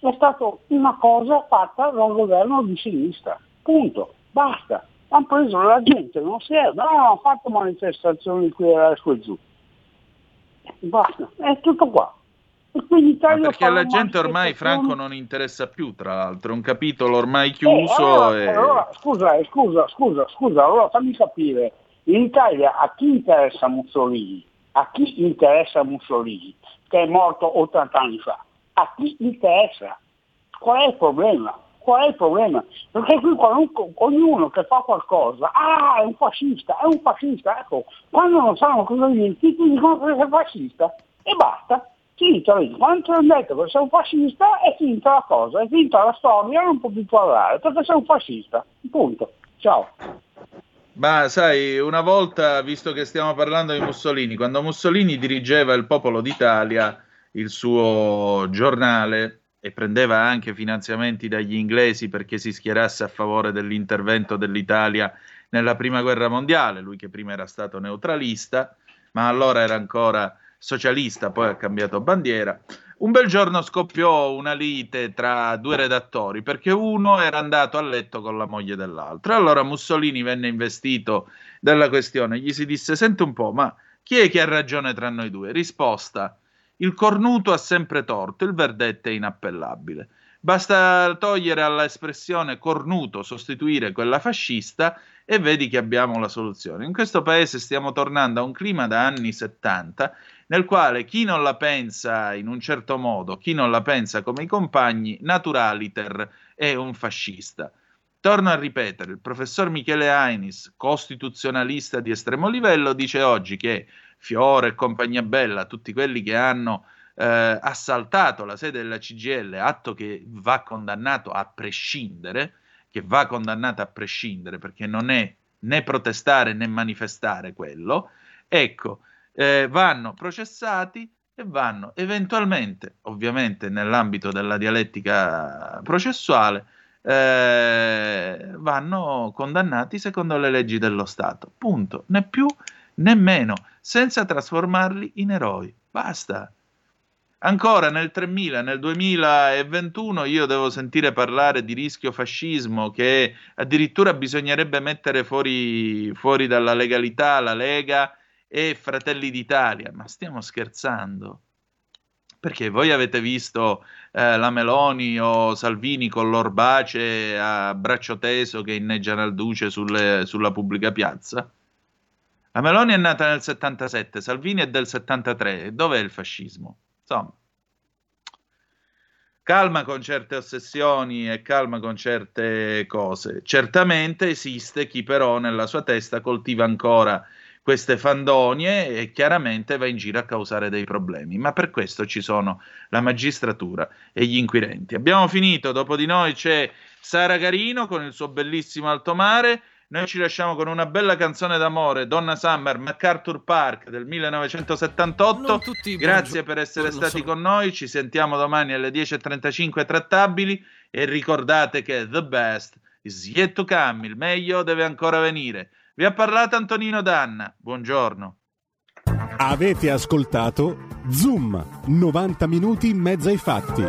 È stata una cosa fatta dal governo di sinistra. Punto. Basta. Hanno preso la gente, non si è, no, hanno fatto manifestazioni qui e su e giù. Basta, è tutto qua. Perché alla gente ormai Franco non interessa più, tra l'altro, è un capitolo ormai chiuso. Eh, allora, e... allora, scusa, eh, scusa, scusa, scusa, allora fammi capire, in Italia a chi interessa Mussolini? A chi interessa Mussolini, che è morto 80 anni fa? A chi interessa? Qual è il problema? Qual è il problema? Perché qui qualunque, ognuno che fa qualcosa, ah, è un fascista, è un fascista, ecco, quando non sanno cosa dire, ti dicono che è fascista e basta finito quando hanno detto che sei un fascista è finita la cosa, è finita la storia, non può più parlare, perché sei un fascista, punto, ciao. Ma sai, una volta, visto che stiamo parlando di Mussolini, quando Mussolini dirigeva il Popolo d'Italia, il suo giornale, e prendeva anche finanziamenti dagli inglesi perché si schierasse a favore dell'intervento dell'Italia nella Prima Guerra Mondiale, lui che prima era stato neutralista, ma allora era ancora socialista, poi ha cambiato bandiera. Un bel giorno scoppiò una lite tra due redattori perché uno era andato a letto con la moglie dell'altro. Allora Mussolini venne investito della questione, gli si disse: Senti un po', ma chi è che ha ragione tra noi due? Risposta: Il cornuto ha sempre torto, il verdetto è inappellabile. Basta togliere all'espressione cornuto, sostituire quella fascista e vedi che abbiamo la soluzione. In questo paese stiamo tornando a un clima da anni 70 nel quale chi non la pensa in un certo modo, chi non la pensa come i compagni, naturaliter è un fascista. Torno a ripetere, il professor Michele Ainis, costituzionalista di estremo livello, dice oggi che Fiore e compagnia bella, tutti quelli che hanno eh, assaltato la sede della CGL, atto che va condannato a prescindere, che va condannato a prescindere perché non è né protestare né manifestare quello, ecco, eh, vanno processati e vanno eventualmente, ovviamente nell'ambito della dialettica processuale, eh, vanno condannati secondo le leggi dello Stato. Punto. Né più né meno, senza trasformarli in eroi. Basta. Ancora nel 3000, nel 2021 io devo sentire parlare di rischio fascismo che addirittura bisognerebbe mettere fuori, fuori dalla legalità la Lega e Fratelli d'Italia. Ma stiamo scherzando? Perché voi avete visto eh, la Meloni o Salvini con l'orbace a braccio teso che inneggiano al duce sulle, sulla pubblica piazza? La Meloni è nata nel 77, Salvini è del 73. Dov'è il fascismo? Insomma, calma con certe ossessioni e calma con certe cose. Certamente esiste chi però nella sua testa coltiva ancora queste fandonie e chiaramente va in giro a causare dei problemi. Ma per questo ci sono la magistratura e gli inquirenti. Abbiamo finito, dopo di noi c'è Sara Carino con il suo bellissimo Alto Mare. Noi ci lasciamo con una bella canzone d'amore, Donna Summer, MacArthur Park del 1978. Grazie per essere stati so. con noi. Ci sentiamo domani alle 10.35 trattabili e ricordate che the best is yet to come, il meglio deve ancora venire. Vi ha parlato Antonino Danna. Buongiorno. Avete ascoltato Zoom, 90 minuti in mezzo ai fatti.